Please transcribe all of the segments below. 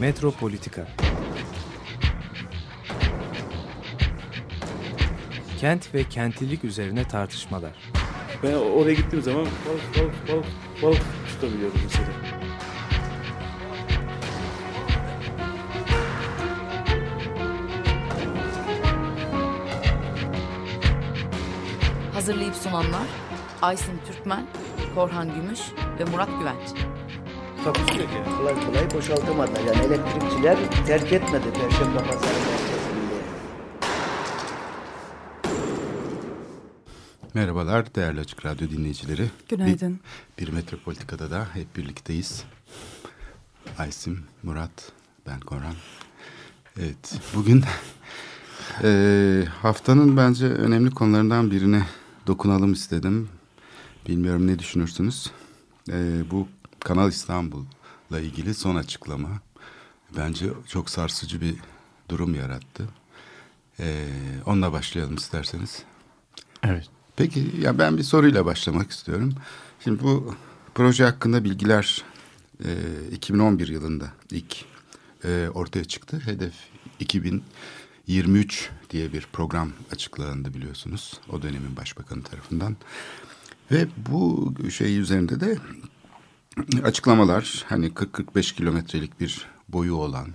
Metropolitika Kent ve kentlilik üzerine tartışmalar. Ben oraya gittiğim zaman balık balık balık balık tutabiliyordum mesela. Hazırlayıp sunanlar Aysin Türkmen, Korhan Gümüş ve Murat Güvenç. Takusuyor ki. Kolay kolay boşaltamadılar. Yani elektrikçiler terk etmedi Perşembe Pazarı merkezini. Merhabalar değerli Açık Radyo dinleyicileri. Günaydın. Bir, bir Metropolitika'da da hep birlikteyiz. Aysim, Murat, ben Koran. Evet, bugün eee, haftanın bence önemli konularından birine dokunalım istedim. Bilmiyorum ne düşünürsünüz. Eee, bu Kanal İstanbul'la ilgili son açıklama. Bence çok sarsıcı bir durum yarattı. Eee, onunla başlayalım isterseniz. Evet. Peki ya ben bir soruyla başlamak istiyorum. Şimdi bu proje hakkında bilgiler e, 2011 yılında ilk e, ortaya çıktı. Hedef 2023 diye bir program açıklandı biliyorsunuz. O dönemin başbakanı tarafından. Ve bu şey üzerinde de açıklamalar hani 40-45 kilometrelik bir boyu olan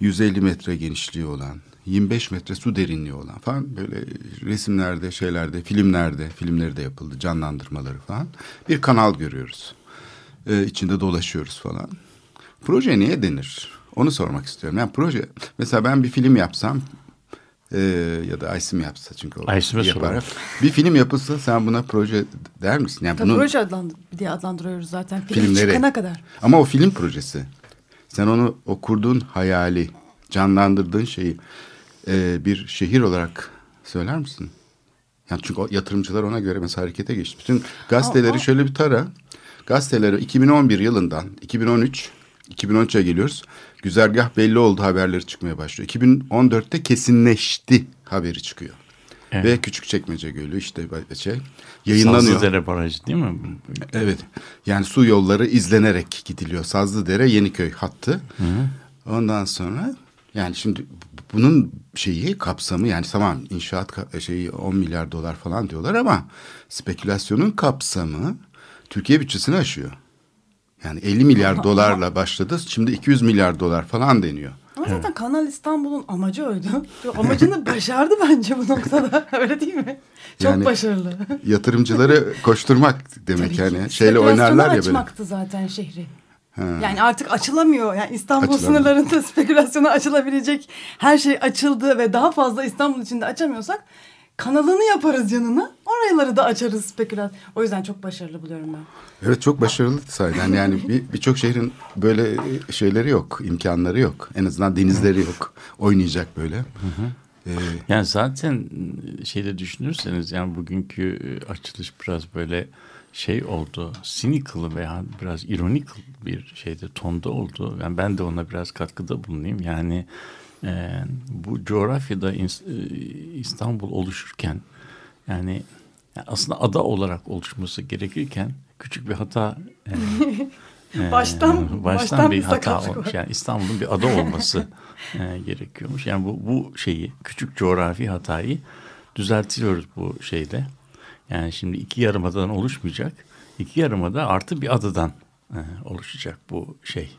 150 metre genişliği olan 25 metre su derinliği olan falan böyle resimlerde şeylerde filmlerde filmleri de yapıldı canlandırmaları falan bir kanal görüyoruz. Ee, içinde dolaşıyoruz falan. Proje niye denir? Onu sormak istiyorum. Yani proje mesela ben bir film yapsam e, ya da Aysim yapsa çünkü o Aysim'e yapar. Bir film yapılsa sen buna proje der misin? Yani Tabii bunun- proje adlandır diye adlandırıyoruz zaten. Film Filmleri. çıkana kadar. Ama o film projesi. Sen onu o kurduğun hayali, canlandırdığın şeyi e, bir şehir olarak söyler misin? Yani çünkü o yatırımcılar ona göre mesela harekete geçti. Bütün gazeteleri Ama- şöyle bir tara. Gazeteleri 2011 yılından 2013 2013'e geliyoruz. Güzergah belli oldu haberleri çıkmaya başlıyor. 2014'te kesinleşti haberi çıkıyor. Evet. Ve Küçükçekmece Gölü işte şey yayınlanıyor. Sazlıdere Barajı değil mi? Evet. Yani su yolları izlenerek gidiliyor. Sazlıdere Yeniköy hattı. Ondan sonra yani şimdi bunun şeyi kapsamı yani tamam inşaat şeyi 10 milyar dolar falan diyorlar ama spekülasyonun kapsamı Türkiye bütçesini aşıyor. Yani 50 milyar dolarla başladı. Şimdi 200 milyar dolar falan deniyor. Ama zaten Kanal İstanbul'un amacı oydu. Amacını başardı bence bu noktada. Öyle değil mi? Çok Yani- başarılı. Yatırımcıları koşturmak demek Tabii ki. yani. Şeyle oynarlar ya böyle. açmaktı zaten şehri. Ha. Yani artık açılamıyor. Yani İstanbul Açılamıyor. sınırlarında spekülasyona açılabilecek her şey açıldı ve daha fazla İstanbul içinde açamıyorsak kanalını yaparız yanına. Oraları da açarız spekülasyon. O yüzden çok başarılı buluyorum ben. Evet çok başarılı sahiden. Yani bir- birçok şehrin böyle şeyleri yok, imkanları yok. En azından denizleri yok. Oynayacak böyle. Ee, Yani zaten şeyde düşünürseniz yani bugünkü e, açılış biraz böyle şey oldu. Cynical veya biraz ironik bir şeyde tonda oldu. Yani ben de ona biraz katkıda bulunayım. Yani e, bu coğrafyada e, İstanbul oluşurken yani, aslında ada olarak oluşması gerekirken küçük bir hata e, e, Baştan- baştan bir bir hata olmuş. var. Yani İstanbul'un bir ada olması e, gerekiyormuş. Yani bu, bu şeyi küçük coğrafi hatayı düzeltiyoruz bu şeyde. Yani şimdi iki yarımadan oluşmayacak. İki yarımada artı bir adadan e, oluşacak bu şey.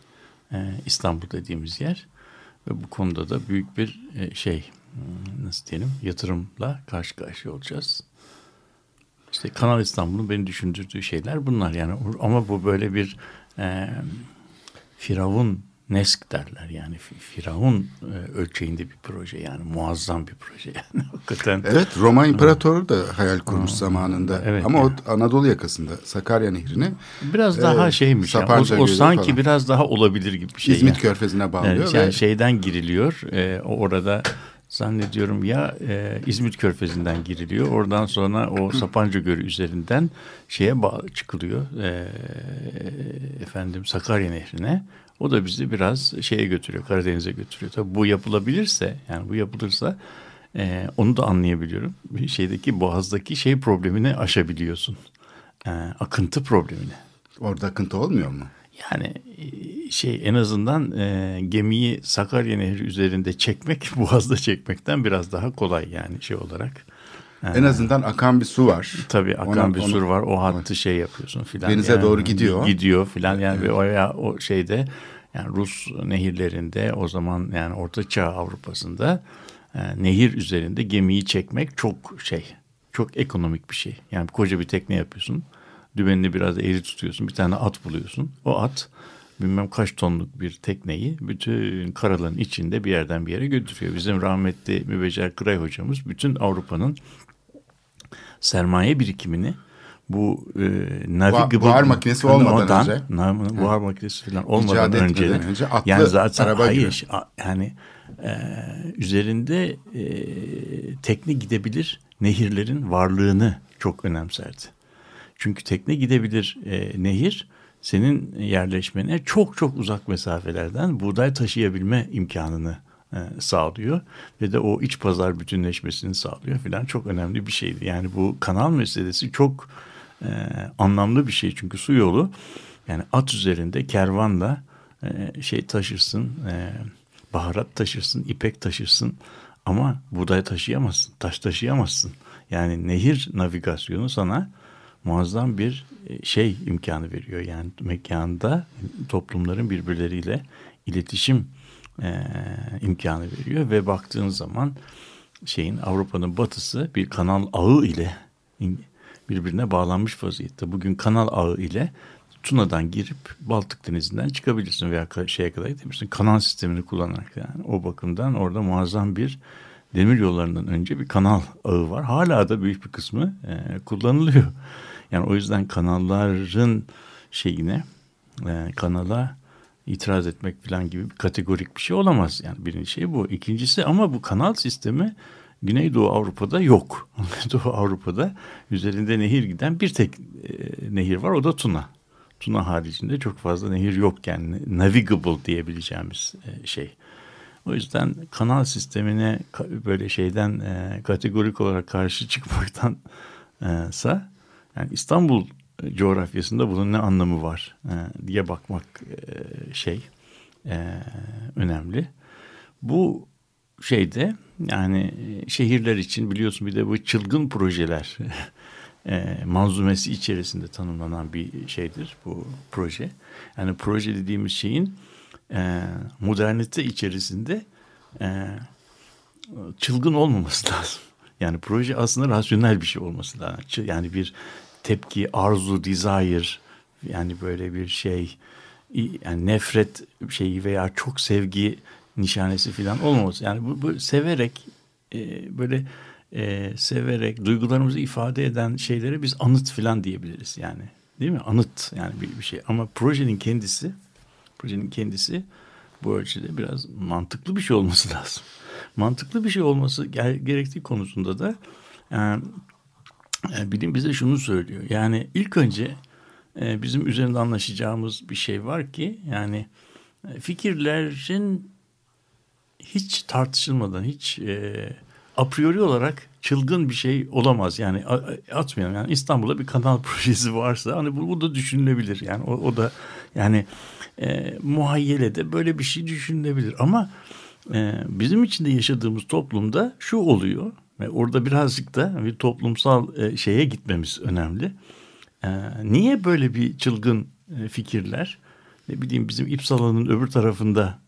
E, İstanbul dediğimiz yer. Ve bu konuda da büyük bir e, şey hmm, nasıl diyelim yatırımla karşı karşıya olacağız. İşte Kanal İstanbul'un beni düşündürdüğü şeyler bunlar yani ama bu böyle bir e, Firavun Nesk derler yani Fi- Firavun e, ölçeğinde bir proje yani muazzam bir proje yani hakikaten. evet Roma İmparatoru da hayal kurmuş zamanında. evet, Ama yani. o Anadolu yakasında Sakarya Nehri'ni Biraz daha e, şeymiş yani, o, o sanki falan. biraz daha olabilir gibi bir şey. İzmit yani. Körfezi'ne bağlıyor. Evet, ve yani şeyden giriliyor. E, orada zannediyorum ya e, İzmit Körfezi'nden giriliyor. Oradan sonra o Sapanca Gölü üzerinden şeye bağ çıkılıyor. E, efendim Sakarya Nehri'ne. O da bizi biraz şeye götürüyor, Karadeniz'e götürüyor. Tabii bu yapılabilirse, yani bu yapılırsa e, onu da anlayabiliyorum. Bir şeydeki boğazdaki şey problemini aşabiliyorsun. E, akıntı problemini. Orada akıntı olmuyor mu? Yani e, şey en azından e, gemiyi Sakarya Nehri üzerinde çekmek Boğaz'da çekmekten biraz daha kolay yani şey olarak. En azından akan bir su var. Tabii akan Ona- bir sur var o hattı şey yapıyorsun filan. Denize doğru gidiyor. Gidiyor filan yani ve o, ya, o şeyde yani Rus nehirlerinde o zaman yani Orta Çağ Avrupa'sında e, nehir üzerinde gemiyi çekmek çok şey çok ekonomik bir şey. Yani koca bir tekne yapıyorsun. Dümenini biraz eğri tutuyorsun. Bir tane at buluyorsun. O at bilmem kaç tonluk bir tekneyi bütün karaların içinde bir yerden bir yere götürüyor. Bizim rahmetli Mübecer Kıray hocamız bütün Avrupa'nın sermaye birikimini bu e, navigable buhar makinesi olmadan Ondan, önce. buhar makinesi falan olmadan İcat önce, önce atlı yani zaten araba hayır, gibi. yani e, üzerinde e, tekne gidebilir nehirlerin varlığını çok önemserdi. Çünkü tekne gidebilir e, nehir senin yerleşmene çok çok uzak mesafelerden buğday taşıyabilme imkanını e, sağlıyor ve de o iç pazar bütünleşmesini sağlıyor filan çok önemli bir şeydi. Yani bu kanal meselesi çok e, anlamlı bir şey çünkü su yolu yani at üzerinde kervanla e, şey taşırsın, e, baharat taşırsın, ipek taşırsın ama buğday taşıyamazsın, taş taşıyamazsın. Yani nehir navigasyonu sana muazzam bir e, şey imkanı veriyor. Yani mekanda toplumların birbirleriyle iletişim e, imkanı veriyor ve baktığın zaman şeyin Avrupa'nın batısı bir kanal ağı ile birbirine bağlanmış vaziyette. Bugün kanal ağı ile Tuna'dan girip Baltık Denizi'nden çıkabilirsin veya şeye kadar gidebilirsin. Kanal sistemini kullanarak yani o bakımdan orada muazzam bir demir yollarından önce bir kanal ağı var. Hala da büyük bir kısmı e, kullanılıyor. Yani o yüzden kanalların şeyine e, kanala itiraz etmek falan gibi bir kategorik bir şey olamaz. Yani birinci şey bu. İkincisi ama bu kanal sistemi Güneydoğu Avrupa'da yok. Güneydoğu Avrupa'da üzerinde nehir giden bir tek e, nehir var o da Tuna. Tuna haricinde çok fazla nehir yok yani navigable diyebileceğimiz e, şey. O yüzden kanal sistemine böyle şeyden e, kategorik olarak karşı çıkmaktansa yani İstanbul coğrafyasında bunun ne anlamı var e, diye bakmak e, şey e, önemli. Bu şeyde yani e, şehirler için biliyorsun bir de bu çılgın projeler e, manzumesi içerisinde tanımlanan bir şeydir bu proje. Yani proje dediğimiz şeyin e, modernite içerisinde e, çılgın olmaması lazım. Yani proje aslında rasyonel bir şey olması lazım. Yani bir tepki, arzu, desire yani böyle bir şey yani nefret şeyi veya çok sevgi nişanesi falan olmaması. Yani bu, bu severek e, böyle e, severek duygularımızı ifade eden şeylere biz anıt falan diyebiliriz yani. Değil mi? Anıt yani bir, bir şey. Ama projenin kendisi projenin kendisi bu ölçüde biraz mantıklı bir şey olması lazım. Mantıklı bir şey olması ger- gerektiği konusunda da e, e, bilim bize şunu söylüyor. Yani ilk önce e, bizim üzerinde anlaşacağımız bir şey var ki yani e, fikirlerin hiç tartışılmadan hiç e, a priori olarak çılgın bir şey olamaz. Yani a- a- atmayalım. Yani İstanbul'da bir kanal projesi varsa hani bu, bu da düşünülebilir. Yani o, o da yani e, muhayyelede böyle bir şey düşünülebilir. Ama e, bizim içinde yaşadığımız toplumda şu oluyor. Ve orada birazcık da bir toplumsal e, şeye gitmemiz önemli. E, niye böyle bir çılgın e, fikirler ne bileyim bizim İpsala'nın öbür tarafında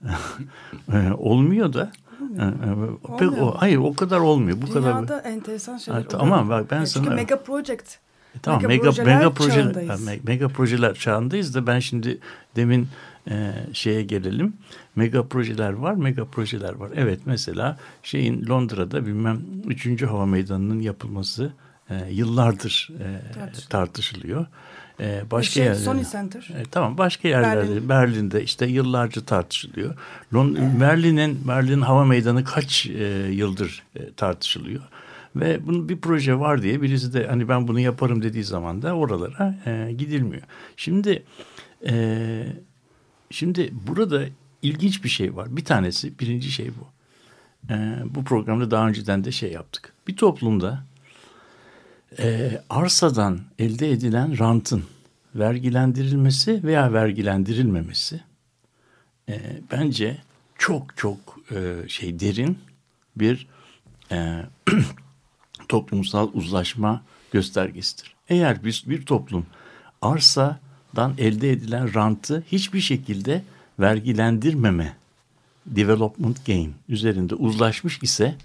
e, olmuyor da e, e, pek o, hayır o kadar olmuyor. Bu kadar Dünyada enteresan şeyler Ha, oluyor. tamam, bak ben Ya sana- Çünkü mega project. E, Tamam Mega mega projeler mega proje çağındayız. mega projeler çağındayız da ben şimdi demin e, şeye gelelim. Mega projeler var, mega projeler var. Evet mesela şeyin Londra'da bilmem 3. hava meydanının yapılması e, yıllardır e, Tartışılıyor. Tartışılıyor. E, başka Şey, yerlerde Sony Center. e, tamam başka yerlerde Berlin. Berlin'de işte yıllarca tartışılıyor. Lon- Berlin'in Berlin hava meydanı kaç e, yıldır e, tartışılıyor. Ve bunun bir proje var diye birisi de hani ben bunu yaparım dediği zaman da oralara e, gidilmiyor. Şimdi e, şimdi burada ilginç bir şey var. Bir tanesi birinci şey bu. E, bu programda daha önceden de şey yaptık. Bir toplumda e, arsadan elde edilen rantın vergilendirilmesi veya vergilendirilmemesi e, bence çok çok e, şey derin bir e, toplumsal uzlaşma göstergesidir. Eğer bir, bir toplum arsadan elde edilen rantı hiçbir şekilde vergilendirmeme development gain üzerinde uzlaşmış ise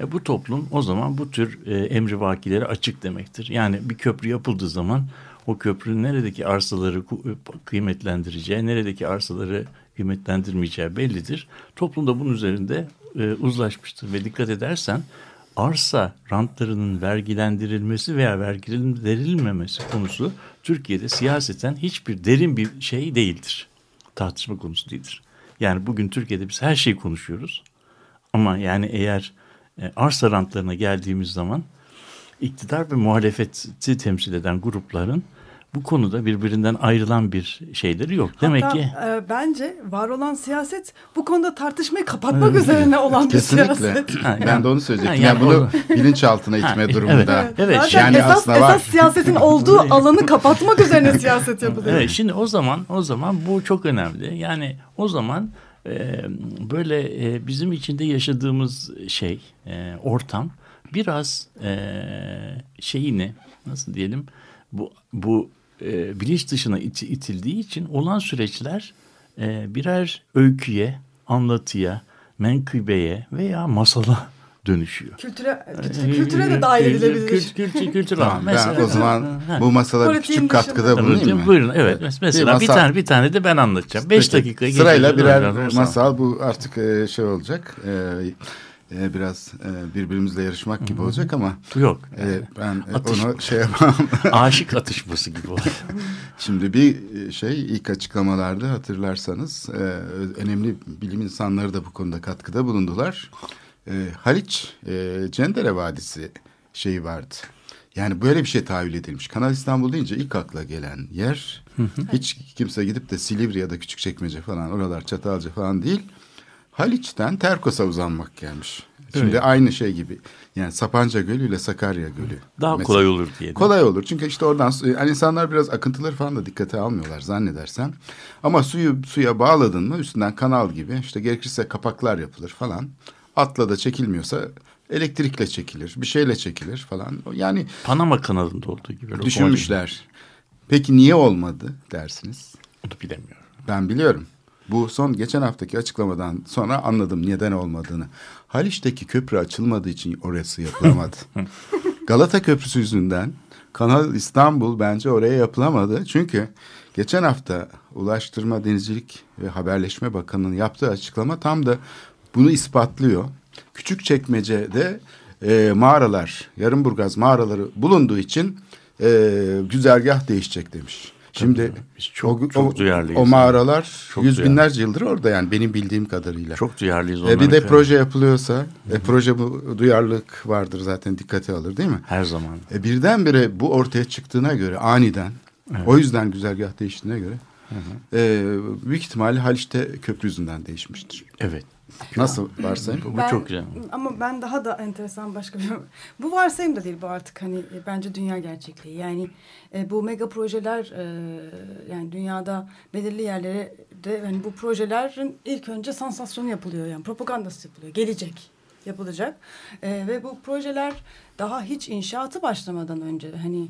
e, bu toplum o zaman bu tür e, emrivakilere açık demektir. Yani bir köprü yapıldığı zaman o köprünün neredeki arsaları e, kıymetlendireceği, neredeki arsaları kıymetlendirmeyeceği bellidir. Toplum da bunun üzerinde e, uzlaşmıştır ve dikkat edersen arsa rantlarının vergilendirilmesi veya vergilendirilmemesi konusu Türkiye'de siyaseten hiçbir derin bir şey değildir. Tartışma konusu değildir. Yani bugün Türkiye'de biz her şeyi konuşuyoruz. Ama yani eğer e, arsa rantlarına geldiğimiz zaman iktidar ve muhalefeti temsil eden grupların bu konuda birbirinden ayrılan bir şeyleri yok. Demek Hatta, ki e, bence var olan siyaset bu konuda tartışmayı kapatmak üzerine olan bir Kesinlikle. siyaset. Ha, ben de onu söyleyecektim. Yani, yani bunu bilinçaltına itme durumunda. evet, evet. Zaten Yani esas, aslında var. esas siyasetin olduğu alanı kapatmak üzerine siyaset yapılıyor. Evet şimdi o zaman o zaman bu çok önemli. Yani o zaman böyle bizim içinde yaşadığımız şey ortam biraz şeyini nasıl diyelim bu bu bilinç dışına it- itildiği için olan süreçler birer öyküye, anlatıya, menkıbeye veya masala dönüşüyor. Kültüre, kültüre, kültüre de dahil edilebilir. Kült, kültür, kültür Tamam, ben o zaman Ha. bu masada bir Politiğin küçük katkıda bulunayım mı? Buyurun evet. Mesela bir, masal- tane bir tane de ben anlatacağım. Beş Peki, dakika Sırayla birer masal bu artık e, şey olacak. E, e, biraz e, birbirimizle yarışmak gibi olacak ama Yok. e, ben e, Atış. onu şey yapamam. Aşık atışması gibi oluyor. Şimdi bir şey ilk açıklamalarda hatırlarsanız e, önemli bilim insanları da bu konuda katkıda bulundular. E, Haliç e, Cendere Vadisi şeyi vardı. Yani böyle bir şey tahayyül edilmiş. Kanal İstanbul deyince ilk akla gelen yer hiç kimse gidip de Silivri ya da Küçükçekmece falan oralar Çatalca falan değil. Haliç'ten Terkos'a uzanmak gelmiş. Şimdi Evet. aynı şey gibi. Yani Sapanca Gölü ile Sakarya Gölü. Daha mesela. kolay olur diye. Kolay olur çünkü işte oradan yani insanlar biraz akıntıları falan da dikkate almıyorlar zannedersem. Ama suyu suya bağladın mı üstünden kanal gibi işte gerekirse kapaklar yapılır falan. Atla da çekilmiyorsa elektrikle çekilir, bir şeyle çekilir falan. Yani Panama kanalında olduğu gibi. düşünmüşler. Peki niye olmadı dersiniz? Onu bilemiyorum. Ben biliyorum. Bu son geçen haftaki açıklamadan sonra anladım neden olmadığını. Haliç'teki köprü açılmadığı için orası yapılamadı. Galata Köprüsü yüzünden Kanal İstanbul bence oraya yapılamadı. Çünkü geçen hafta Ulaştırma, Denizcilik ve Haberleşme Bakanı'nın yaptığı açıklama tam da bunu ispatlıyor. Küçükçekmece'de e, mağaralar, Yarımburgaz mağaraları bulunduğu için e, güzergah değişecek demiş. Şimdi çok- çok duyarlıyız. O mağaralar Çok yüz duyarlı. binlerce yıldır orada yani benim bildiğim kadarıyla. Çok duyarlıyız E, onlara. bir de falan. proje yapılıyorsa, e, proje bu duyarlılık vardır zaten dikkate alır değil mi? Her zaman. E, birdenbire bu ortaya çıktığına göre aniden, o yüzden güzergah değiştiğine göre, e, büyük ihtimalle Haliç'te köprü yüzünden değişmiştir. Evet. Nasıl varsayım? Bu Ben- çok güzel. Ama ben daha da enteresan başka bir... Bu varsayım da değil bu artık hani e, bence dünya gerçekliği. Yani e, bu mega projeler e, yani dünyada belirli yerlere de hani bu projelerin ilk önce sansasyonu yapılıyor yani propagandası yapılıyor. Gelecek yapılacak. E, ve bu projeler daha hiç inşaatı başlamadan önce hani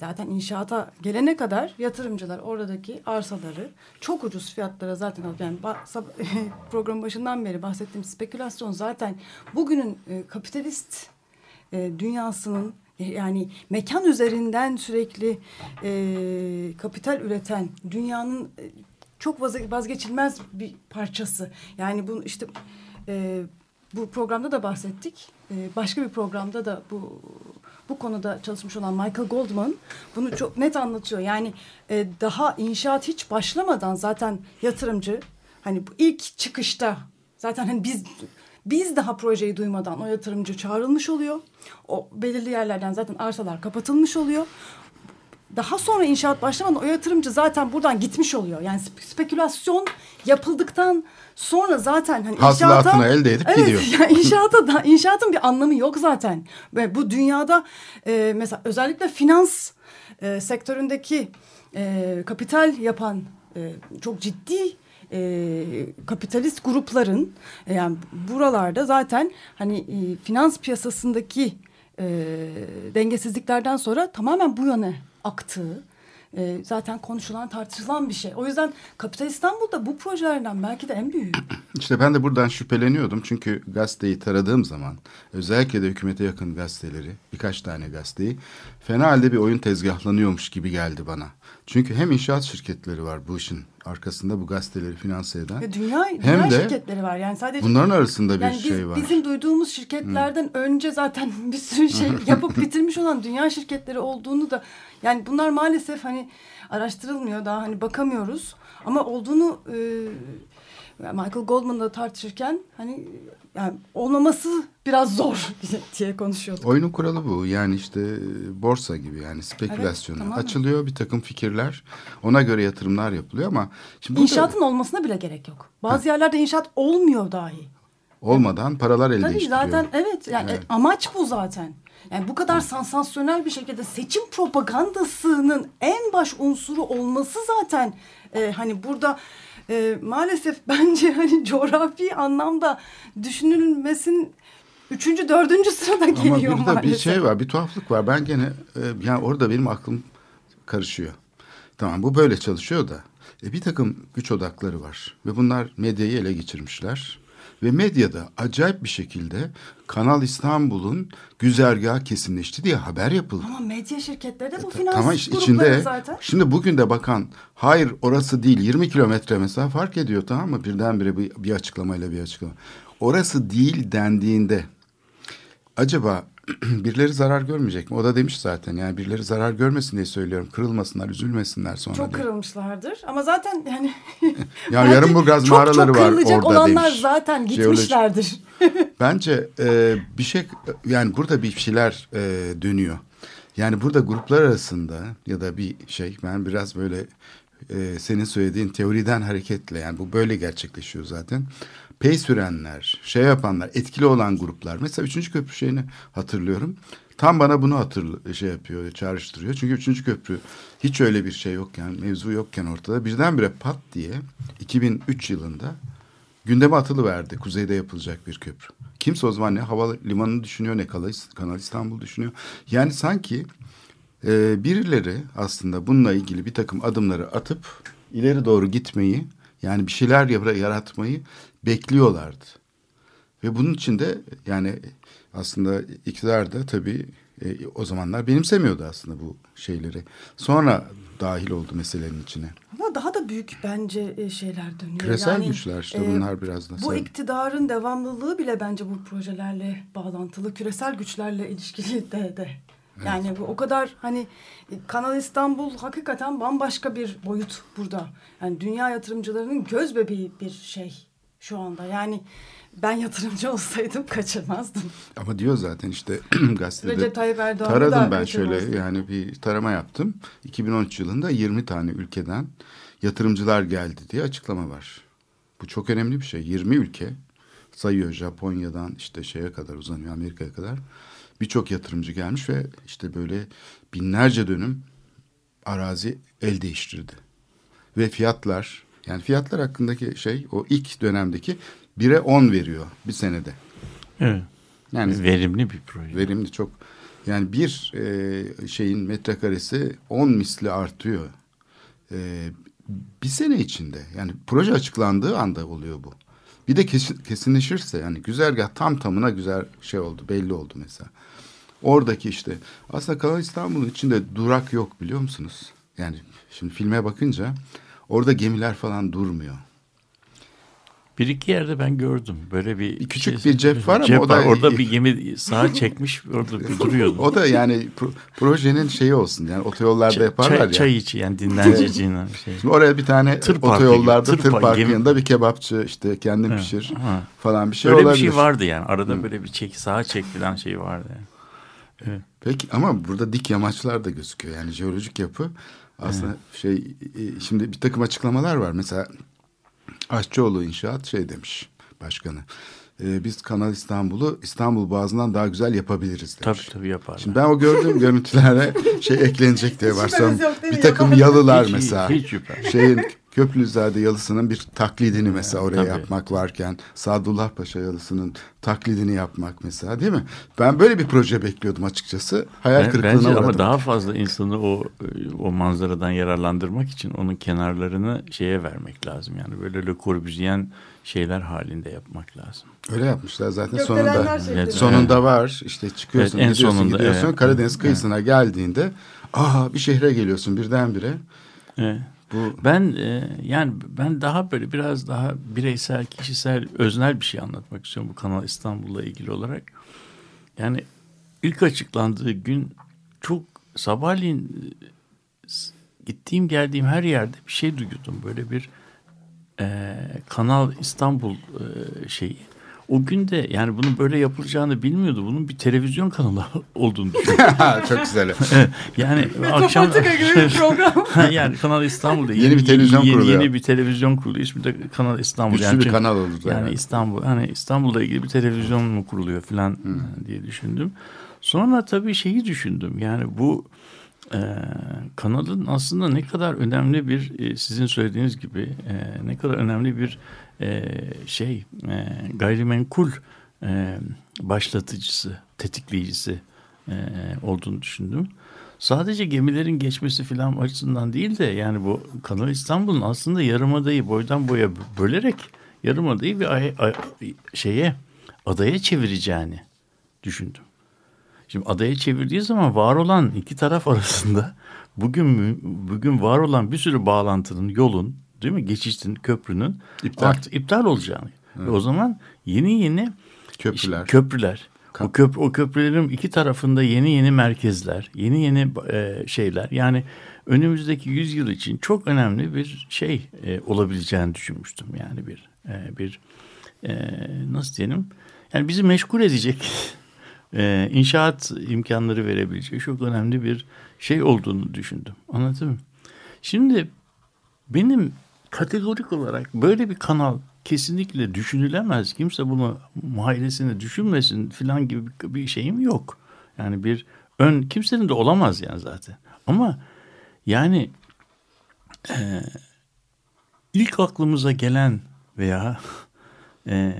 zaten inşaata gelene kadar yatırımcılar oradaki arsaları çok ucuz fiyatlara zaten. Yani programın başından beri bahsettiğim spekülasyon zaten bugünün e, kapitalist e, dünyasının e, yani mekan üzerinden sürekli e, kapital üreten dünyanın e, çok vaz- vazgeçilmez bir parçası. Yani bu işte e, bu programda da bahsettik. E, başka bir programda da bu bu konuda çalışmış olan Michael Goldman bunu çok net anlatıyor. Yani e, daha inşaat hiç başlamadan zaten yatırımcı hani ilk çıkışta zaten hani biz biz daha projeyi duymadan o yatırımcı çağrılmış oluyor. O belirli yerlerden zaten arsalar kapatılmış oluyor. Daha sonra inşaat başlamadan o yatırımcı zaten buradan gitmiş oluyor. Yani spe- spekülasyon yapıldıktan sonra zaten hani Hasılatını inşaata, elde edip evet, gidiyor. Yani inşaata da inşaatın bir anlamı yok zaten. Ve bu dünyada e, mesela özellikle finans e, sektöründeki e, kapital yapan e, çok ciddi e, kapitalist grupların e, yani buralarda zaten hani e, finans piyasasındaki e, dengesizliklerden sonra tamamen bu yöne aktığı e, zaten konuşulan tartışılan bir şey. O yüzden Kapital İstanbul'da bu projelerden belki de en büyüğü. İşte ben de buradan şüpheleniyordum. Çünkü gazeteyi taradığım zaman özellikle de hükümete yakın gazeteleri birkaç tane gazeteyi fena halde bir oyun tezgahlanıyormuş gibi geldi bana. Çünkü hem inşaat şirketleri var bu işin arkasında bu gazeteleri finanse eden. Ve dünya, Hem dünya de şirketleri var. Yani sadece Bunların arasında bir yani biz- şey var. Bizim duyduğumuz şirketlerden önce zaten bir sürü şey yapıp bitirmiş olan dünya şirketleri olduğunu da yani bunlar maalesef hani araştırılmıyor daha hani bakamıyoruz ama olduğunu e, Michael Goldman'la tartışırken hani yani olmaması biraz zor diye konuşuyorduk. Oyunun kuralı bu. Yani işte e, borsa gibi yani spekülasyona tamamen. açılıyor bir takım fikirler. Ona göre yatırımlar yapılıyor ama şimdi İnşaatın olmasına bile gerek yok. Bazı yerlerde inşaat olmuyor dahi. olmadan paralar elde Tabii zaten evet yani Evet. amaç bu zaten. Yani bu kadar sansasyonel bir şekilde seçim propagandasının en baş unsuru olması zaten e, hani burada e, maalesef bence hani coğrafi anlamda düşünülmesin üçüncü dördüncü sırada Ama geliyor bir de maalesef. bir şey var, bir tuhaflık var. Ben gene e, yani orada benim aklım karışıyor. Tamam bu böyle çalışıyor da e, bir takım güç odakları var ve bunlar medyayı ele geçirmişler. Ve medyada acayip bir şekilde Kanal İstanbul'un güzergahı kesinleşti diye haber yapıldı. Ama medya şirketleri de bu Ta- finans Tamam içinde zaten. şimdi bugün de bakan hayır orası değil 20 kilometre mesela fark ediyor tamam mı birdenbire bir, bir açıklamayla bir açıklama. Orası değil dendiğinde acaba birileri zarar görmeyecek mi? O da demiş zaten yani birileri zarar görmesin diye söylüyorum. Kırılmasınlar, üzülmesinler sonra Çok diye. kırılmışlardır ama zaten yani Ya Yarımburgaz çok mağaraları çok var kırılacak orada olanlar demiş. zaten Jeoloji- gitmişlerdir. Bence e, bir şey yani burada bir şeyler e, dönüyor. Yani burada gruplar arasında ya da bir şey ben biraz böyle e, senin söylediğin teoriden hareketle yani bu böyle gerçekleşiyor zaten. Pey sürenler, şey yapanlar, etkili olan gruplar. Mesela üçüncü köprü şeyini hatırlıyorum. Tam bana bunu hatır şey yapıyor, çağrıştırıyor. Çünkü üçüncü köprü hiç öyle bir şey yokken, mevzu yokken ortada birdenbire pat diye 2003 yılında gündeme atılı verdi kuzeyde yapılacak bir köprü. Kimse o zaman ne havalimanını düşünüyor ne Kanal İstanbul düşünüyor. Yani sanki e, birileri aslında bununla ilgili bir takım adımları atıp ileri doğru gitmeyi yani bir şeyler yara- yaratmayı bekliyorlardı. Ve bunun için de yani aslında iktidar da tabii e, o zamanlar benimsemiyordu aslında bu şeyleri. Sonra dahil oldu meselenin içine. Ama daha da büyük bence e, şeyler dönüyor. Küresel güçler işte bunlar biraz da Bu sen- iktidarın devamlılığı bile bence bu projelerle bağlantılı. Küresel güçlerle ilişkili de de. Yani bu o kadar hani e, Kanal İstanbul hakikaten bambaşka bir boyut burada. Yani dünya yatırımcılarının göz bebeği bir şey şu anda. Yani ben yatırımcı olsaydım kaçırmazdım. Ama diyor zaten işte gazetede Recep Tayyip Erdoğan'ı taradım ben şöyle yani bir tarama yaptım. 2013 yılında 20 tane ülkeden yatırımcılar geldi diye açıklama var. Bu çok önemli bir şey. 20 ülke sayıyor Japonya'dan işte şeye kadar uzanıyor Amerika'ya kadar. Birçok yatırımcı gelmiş ve işte böyle binlerce dönüm arazi el değiştirdi. Ve fiyatlar yani fiyatlar hakkındaki şey o ilk dönemdeki 1'e 10 veriyor bir senede. Evet. Yani Verimli bir proje. verimli çok yani bir e, şeyin metrekaresi 10 misli artıyor. E, bir sene içinde yani proje açıklandığı anda oluyor bu. Bir de kesin, kesinleşirse yani güzergah tam tamına güzel şey oldu belli oldu mesela. Oradaki işte aslında Kanal İstanbul'un içinde durak yok biliyor musunuz? Yani şimdi filme bakınca orada gemiler falan durmuyor. Bir iki yerde ben gördüm. Böyle bir Bir küçük bir cep var ama cep o da- var. orada bir gemi sağa çekmiş orada duruyordu. O da yani pro- projenin şeyi olsun yani otoyollarda çay, yaparlar çay, ya. çay içi yani dinlence için şey. Şimdi oraya bir tane Tır parkı otoyollarda tır, tır park- parkı gemi- yanında bir kebapçı işte kendin pişir ha. falan bir şey Öyle olabilir. bir şey vardı yani. Arada böyle bir çek sağa çek falan şey vardı yani. Evet. Peki ama burada dik yamaçlar da gözüküyor. Yani jeolojik yapı aslında şey e, şimdi bir takım açıklamalar var. Mesela Aşçıoğlu İnşaat şey demiş başkanı. e, biz Kanal İstanbul'u İstanbul Boğazı'ndan daha güzel yapabiliriz demiş. Tabii tabii yaparlar. Şimdi ben o gördüğüm görüntülere şey eklenecek diye Hiç mi? Bir takım yalılar Hiç- mesela. hiç şüphe. Şeyin Köprülüzade yalısının bir taklidini mesela oraya tabii. yapmak varken Sadullah Paşa yalısının taklidini yapmak mesela değil mi? Ben böyle bir proje bekliyordum açıkçası. Hayal Ben- kırıklığına Bence uğradım. ama daha fazla insanı o o manzaradan yararlandırmak için onun kenarlarını şeye vermek lazım. Yani böyle Le Corbusier şeyler halinde yapmak lazım. Öyle yapmışlar zaten Gökdelenler sonunda. şeklinde. Evet, Sonunda var işte çıkıyorsun Evet, en gidiyorsun sonunda, gidiyorsun evet. Karadeniz kıyısına geldiğinde aha bir şehre geliyorsun birdenbire. Evet. Bu Ben e, yani ben daha böyle biraz daha bireysel, kişisel, öznel bir şey anlatmak istiyorum bu Kanal İstanbul'la ilgili olarak. Yani ilk açıklandığı gün çok sabahleyin e, gittiğim geldiğim her yerde bir şey duydum. Böyle bir e, Kanal İstanbul e, şeyi. O gün de yani bunun böyle yapılacağını bilmiyordu. Bunun bir televizyon kanalı olduğunu düşündüm. çok güzel. yani akşam gibi bir program. yani Kanal İstanbul'da Yeni bir televizyon yeni, kuruluyor. Yeni bir televizyon kuruluyor. İsmi de Kanal İstanbul. Güçlü yani bir çünkü- kanal oldu. Yani herhalde. İstanbul hani İstanbul'la ilgili bir televizyon mu kuruluyor falan e, diye düşündüm. Sonra tabii şeyi düşündüm. Yani bu e, kanalın aslında ne kadar önemli bir e, sizin söylediğiniz gibi e, ne kadar önemli bir e, şey e, gayrimenkul e, başlatıcısı, tetikleyicisi e, olduğunu düşündüm. Sadece gemilerin geçmesi falan açısından değil de yani bu Kanal İstanbul'un aslında yarımadayı boydan boya bölerek yarımadayı bir ay- ay- şeye adaya çevireceğini düşündüm. Şimdi adaya çevirdiği zaman var olan iki taraf arasında bugün bugün var olan bir sürü bağlantının yolun değil mi geçişin köprünün İptal. art- iptal olacağını. Ve o zaman yeni yeni Köprüler. köprüler. O, köp o köprülerin iki tarafında yeni yeni merkezler, yeni yeni e, şeyler. Yani önümüzdeki yüzyıl için çok önemli bir şey e, olabileceğini düşünmüştüm. Yani bir e, bir e, nasıl diyelim? Yani bizi meşgul edecek, e, inşaat imkanları verebilecek çok önemli bir şey olduğunu düşündüm. Anladın mı? Şimdi benim kategorik olarak böyle bir kanal kesinlikle düşünülemez. Kimse bunu muhayyilesini düşünmesin filan gibi bir- şeyim yok. Yani bir ön kimsenin de olamaz yani zaten. Ama yani e, ilk aklımıza gelen veya e,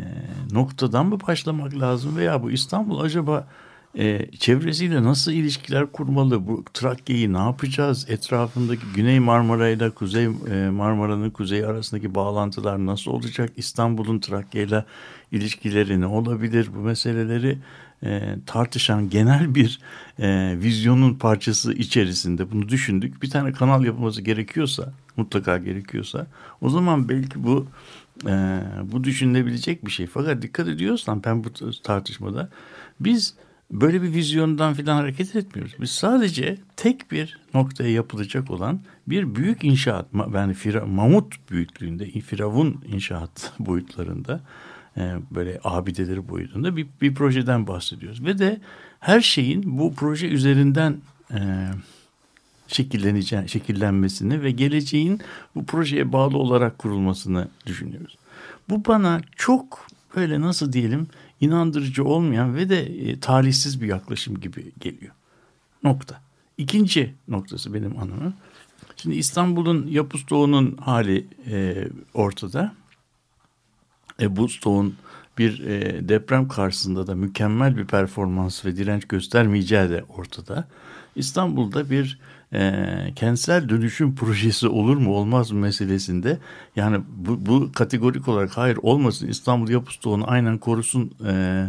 noktadan mı başlamak lazım veya bu İstanbul acaba e, çevresiyle nasıl ilişkiler kurmalı? Bu Trakya'yı ne yapacağız? Etrafındaki Güney Marmara ile Kuzey e, Marmara'nın kuzeyi arasındaki bağlantılar nasıl olacak? İstanbul'un Trakya ile ilişkileri ne olabilir? Bu meseleleri e, tartışan genel bir e, vizyonun parçası içerisinde bunu düşündük. Bir tane kanal yapılması gerekiyorsa, mutlaka gerekiyorsa o zaman belki bu e, bu düşünülebilecek bir şey. Fakat dikkat ediyorsan ben bu tartışmada biz böyle bir vizyondan filan hareket etmiyoruz. Biz sadece tek bir noktaya yapılacak olan bir büyük inşaat, yani fira, mamut büyüklüğünde, firavun inşaat boyutlarında e, böyle abideleri boyutunda bir, bir projeden bahsediyoruz. Ve de her şeyin bu proje üzerinden e, şekilleneceğini, şekillenmesini ve geleceğin bu projeye bağlı olarak kurulmasını düşünüyoruz. Bu bana çok böyle nasıl diyelim inandırıcı olmayan ve de e, talihsiz bir yaklaşım gibi geliyor. Nokta. İkinci noktası benim anımı. Şimdi İstanbul'un yapı stoğunun hali e, ortada. E, bu stoğun bir e, deprem karşısında da mükemmel bir performans ve direnç göstermeyeceği de ortada. İstanbul'da bir e, kentsel dönüşüm projesi olur mu olmaz mı meselesinde yani bu, bu kategorik olarak hayır olmasın İstanbul yapı stoğunu aynen korusun e,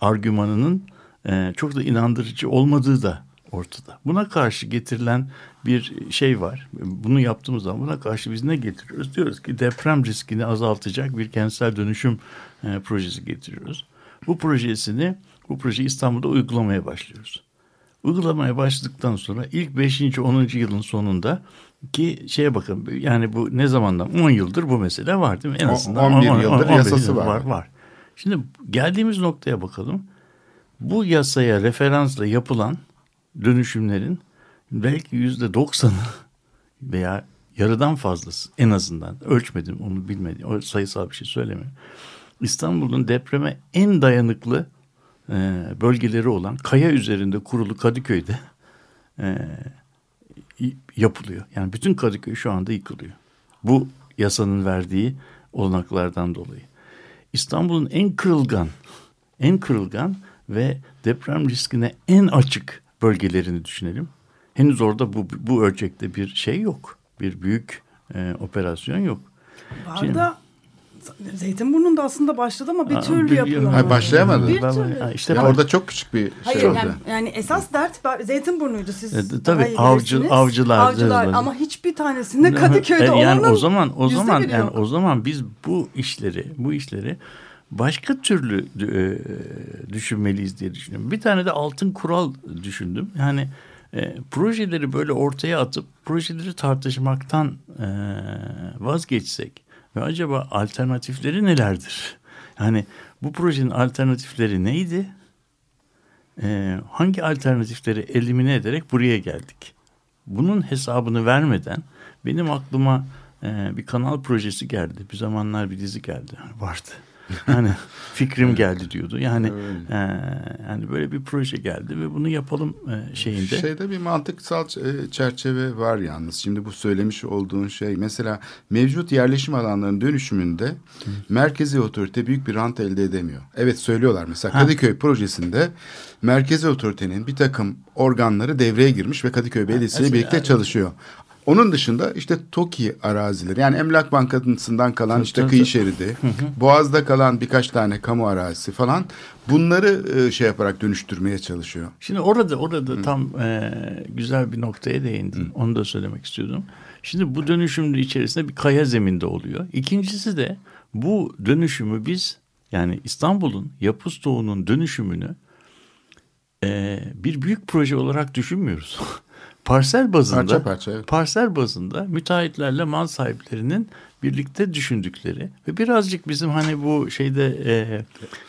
argümanının e, çok da inandırıcı olmadığı da ortada. Buna karşı getirilen bir şey var. Bunu yaptığımız zaman buna karşı biz ne getiriyoruz? Diyoruz ki deprem riskini azaltacak bir kentsel dönüşüm e, projesi getiriyoruz. Bu projesini, bu projeyi İstanbul'da uygulamaya başlıyoruz. Uygulamaya başladıktan sonra ilk 5. 10. yılın sonunda ki şeye bakın yani bu ne zamandan 10 yıldır bu mesele var değil mi? En azından 11 on- on- yıldır 11 yasası yıldır var. var. Var. Şimdi geldiğimiz noktaya bakalım. Bu yasaya referansla yapılan dönüşümlerin belki yüzde doksanı veya yarıdan fazlası en azından ölçmedim onu bilmedim o sayısal bir şey söylemiyorum. İstanbul'un depreme en dayanıklı e, bölgeleri olan kaya üzerinde kurulu Kadıköy'de e, yapılıyor. Yani bütün Kadıköy şu anda yıkılıyor. Bu yasanın verdiği olanaklardan dolayı. İstanbul'un en kırılgan, en kırılgan ve deprem riskine en açık bölgelerini düşünelim. Henüz orada bu, bu ölçekte bir şey yok. Bir büyük e, operasyon yok. Var Şimdi, Zeytinburnu'nda aslında başladı ama bir türlü yapılamadı. Hayır başlayamadı. Bir türlü. Ha, işte ya orada çok küçük bir şey Hayır, oldu. Yani, yani esas dert Zeytinburnu'ydu siz. E, tabii avcı, avcılar. Avcılar ama hiçbir tanesinde Kadıköy'de e, yani o zaman o zaman yani yok. o zaman biz bu işleri bu işleri başka türlü e, düşünmeliyiz diye düşünüyorum. Bir tane de altın kural düşündüm. Yani e, projeleri böyle ortaya atıp projeleri tartışmaktan e, vazgeçsek ve acaba alternatifleri nelerdir? Yani bu projenin alternatifleri neydi? Ee, hangi alternatifleri elimine ederek buraya geldik? Bunun hesabını vermeden benim aklıma e, bir kanal projesi geldi. Bir zamanlar bir dizi geldi. Vardı. Hani fikrim geldi diyordu. Yani e, yani böyle bir proje geldi ve bunu yapalım e, şeyinde. Şeyde bir mantıksal e, çerçeve var yalnız. Şimdi bu söylemiş olduğun şey mesela mevcut yerleşim alanlarının dönüşümünde Hı. merkezi otorite büyük bir rant elde edemiyor. Evet söylüyorlar mesela Kadıköy ha. projesinde merkezi otoritenin bir takım organları devreye girmiş ve Kadıköy Belediyesi ile birlikte çalışıyor. Onun dışında işte TOKİ arazileri yani Emlak Bankası'ndan kalan tabii, işte tabii, kıyı şeridi, Boğaz'da kalan birkaç tane kamu arazisi falan bunları e, şey yaparak dönüştürmeye çalışıyor. Şimdi orada orada Hı. tam e, güzel bir noktaya değindin. Hı. Onu da söylemek istiyordum. Şimdi bu dönüşümün içerisinde bir kaya zeminde oluyor. İkincisi de bu dönüşümü biz yani İstanbul'un yapı stoğunun dönüşümünü e, bir büyük proje olarak düşünmüyoruz. parsel bazında parça parça, evet. parsel bazında müteahhitlerle mal sahiplerinin birlikte düşündükleri ve birazcık bizim hani bu şeyde e,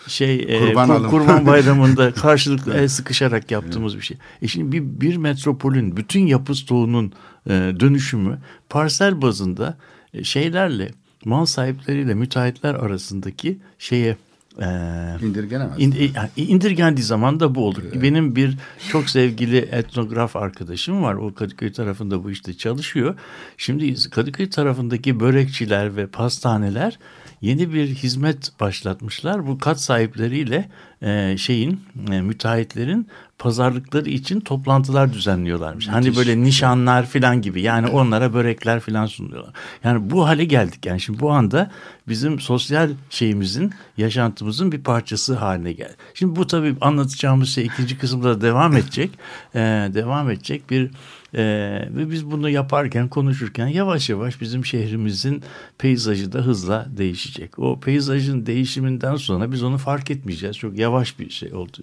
şey e, kurban, kur, kurban bayramında karşılıklı el sıkışarak yaptığımız bir şey. E şimdi bir, bir metropolün bütün yapı stoğunun e, dönüşümü parsel bazında e, şeylerle mal sahipleriyle müteahhitler arasındaki şeye ee, İndirgenemez. In, indirgendiği zaman da bu olur. Evet. Benim bir çok sevgili etnograf arkadaşım var. O Kadıköy tarafında bu işte çalışıyor. Şimdi Kadıköy tarafındaki börekçiler ve pastaneler yeni bir hizmet başlatmışlar. Bu kat sahipleriyle e, şeyin e, müteahhitlerin pazarlıkları için toplantılar düzenliyorlarmış. Hani Müthiş. Hani böyle nişanlar falan gibi yani onlara börekler falan sunuyorlar. Yani bu hale geldik yani şimdi bu anda bizim sosyal şeyimizin yaşantımızın bir parçası haline geldi. Şimdi bu tabii anlatacağımız şey ikinci kısımda devam edecek. ee, devam edecek bir ee, ve biz bunu yaparken konuşurken yavaş yavaş bizim şehrimizin peyzajı da hızla değişecek. O peyzajın değişiminden sonra biz onu fark etmeyeceğiz. Çok yavaş bir şey oldu.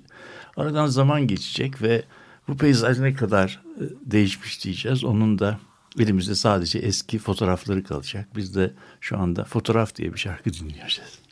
Aradan zaman geçecek ve bu peyzaj ne kadar e, değişmiş diyeceğiz. Onun da elimizde sadece eski fotoğrafları kalacak. Biz de şu anda fotoğraf diye bir şarkı dinleyeceğiz.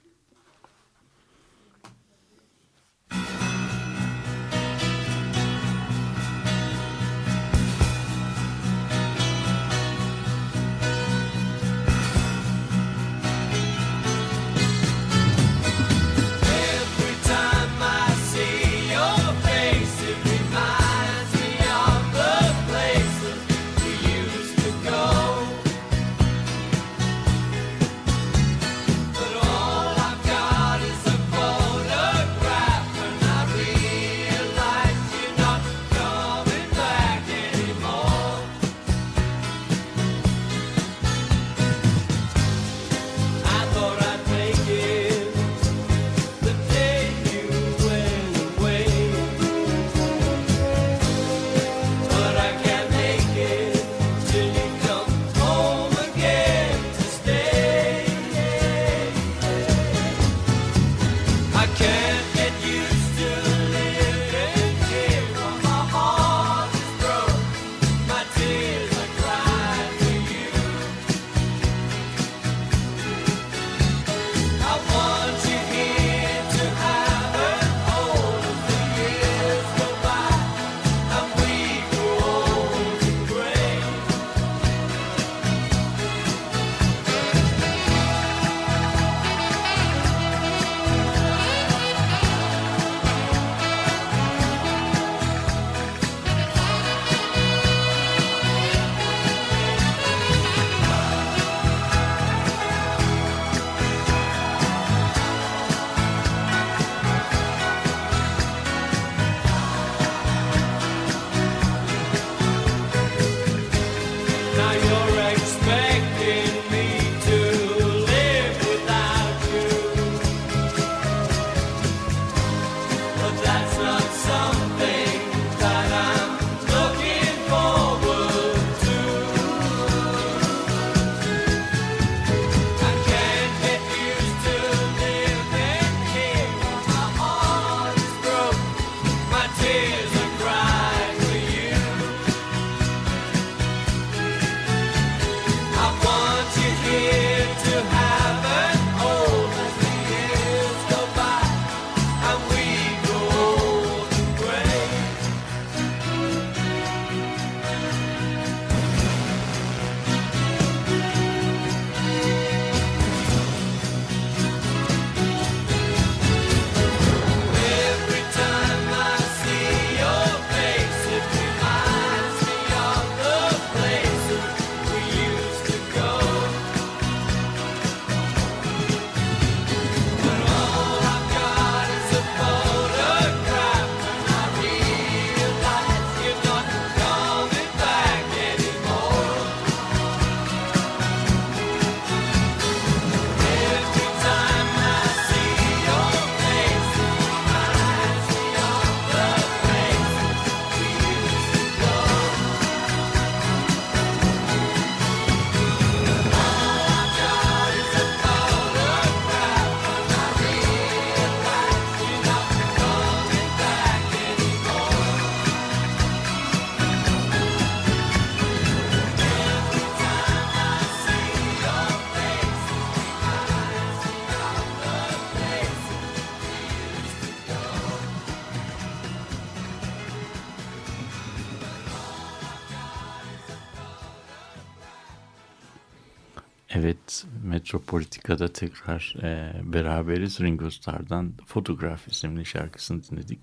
Metropolitika'da tekrar e, beraberiz. Ringo Starr'dan Fotoğraf isimli şarkısını dinledik.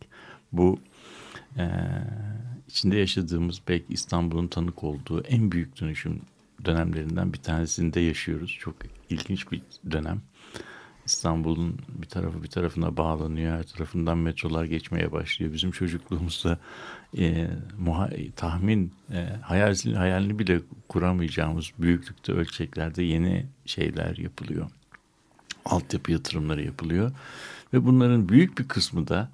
Bu e, içinde yaşadığımız belki İstanbul'un tanık olduğu en büyük dönüşüm dönemlerinden bir tanesinde yaşıyoruz. Çok ilginç bir dönem. İstanbul'un bir tarafı bir tarafına bağlanıyor. Her tarafından metrolar geçmeye başlıyor. Bizim çocukluğumuzda e, muha, tahmin, e, hayalini, hayalini bile kuramayacağımız büyüklükte ölçeklerde yeni şeyler yapılıyor. Altyapı yatırımları yapılıyor. Ve bunların büyük bir kısmı da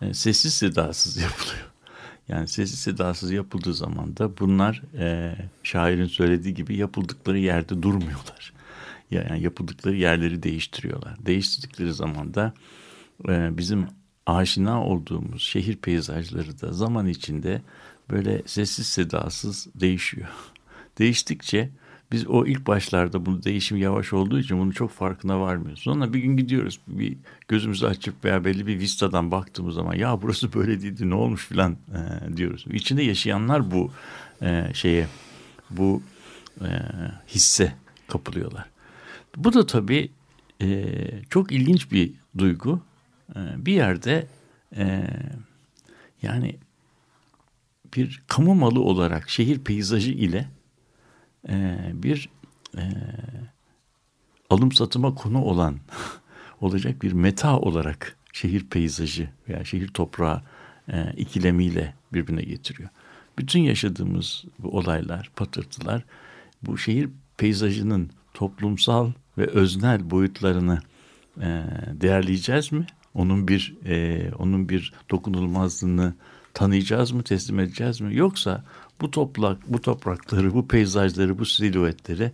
e, sessiz sedasız yapılıyor. Yani sessiz sedasız yapıldığı zaman da bunlar e, şairin söylediği gibi yapıldıkları yerde durmuyorlar yani yapıldıkları yerleri değiştiriyorlar. Değiştirdikleri zaman da e, bizim aşina olduğumuz şehir peyzajları da zaman içinde böyle sessiz sedasız değişiyor. Değiştikçe biz o ilk başlarda bu değişim yavaş olduğu için bunun çok farkına varmıyoruz. Sonra bir gün gidiyoruz bir gözümüzü açıp veya belli bir vistadan baktığımız zaman ya burası böyle değildi ne olmuş filan e, diyoruz. İçinde yaşayanlar bu e, şeye bu e, hisse kapılıyorlar. Bu da tabii e, çok ilginç bir duygu. E, bir yerde e, yani bir kamu malı olarak şehir peyzajı ile e, bir e, alım satıma konu olan olacak bir meta olarak şehir peyzajı veya şehir toprağı e, ikilemiyle birbirine getiriyor. Bütün yaşadığımız bu olaylar, patırtılar bu şehir peyzajının toplumsal ve öznel boyutlarını e, değerleyeceğiz mi? Onun bir e, onun bir dokunulmazlığını tanıyacağız mı, teslim edeceğiz mi? Yoksa bu toprak, bu toprakları, bu peyzajları, bu silüetleri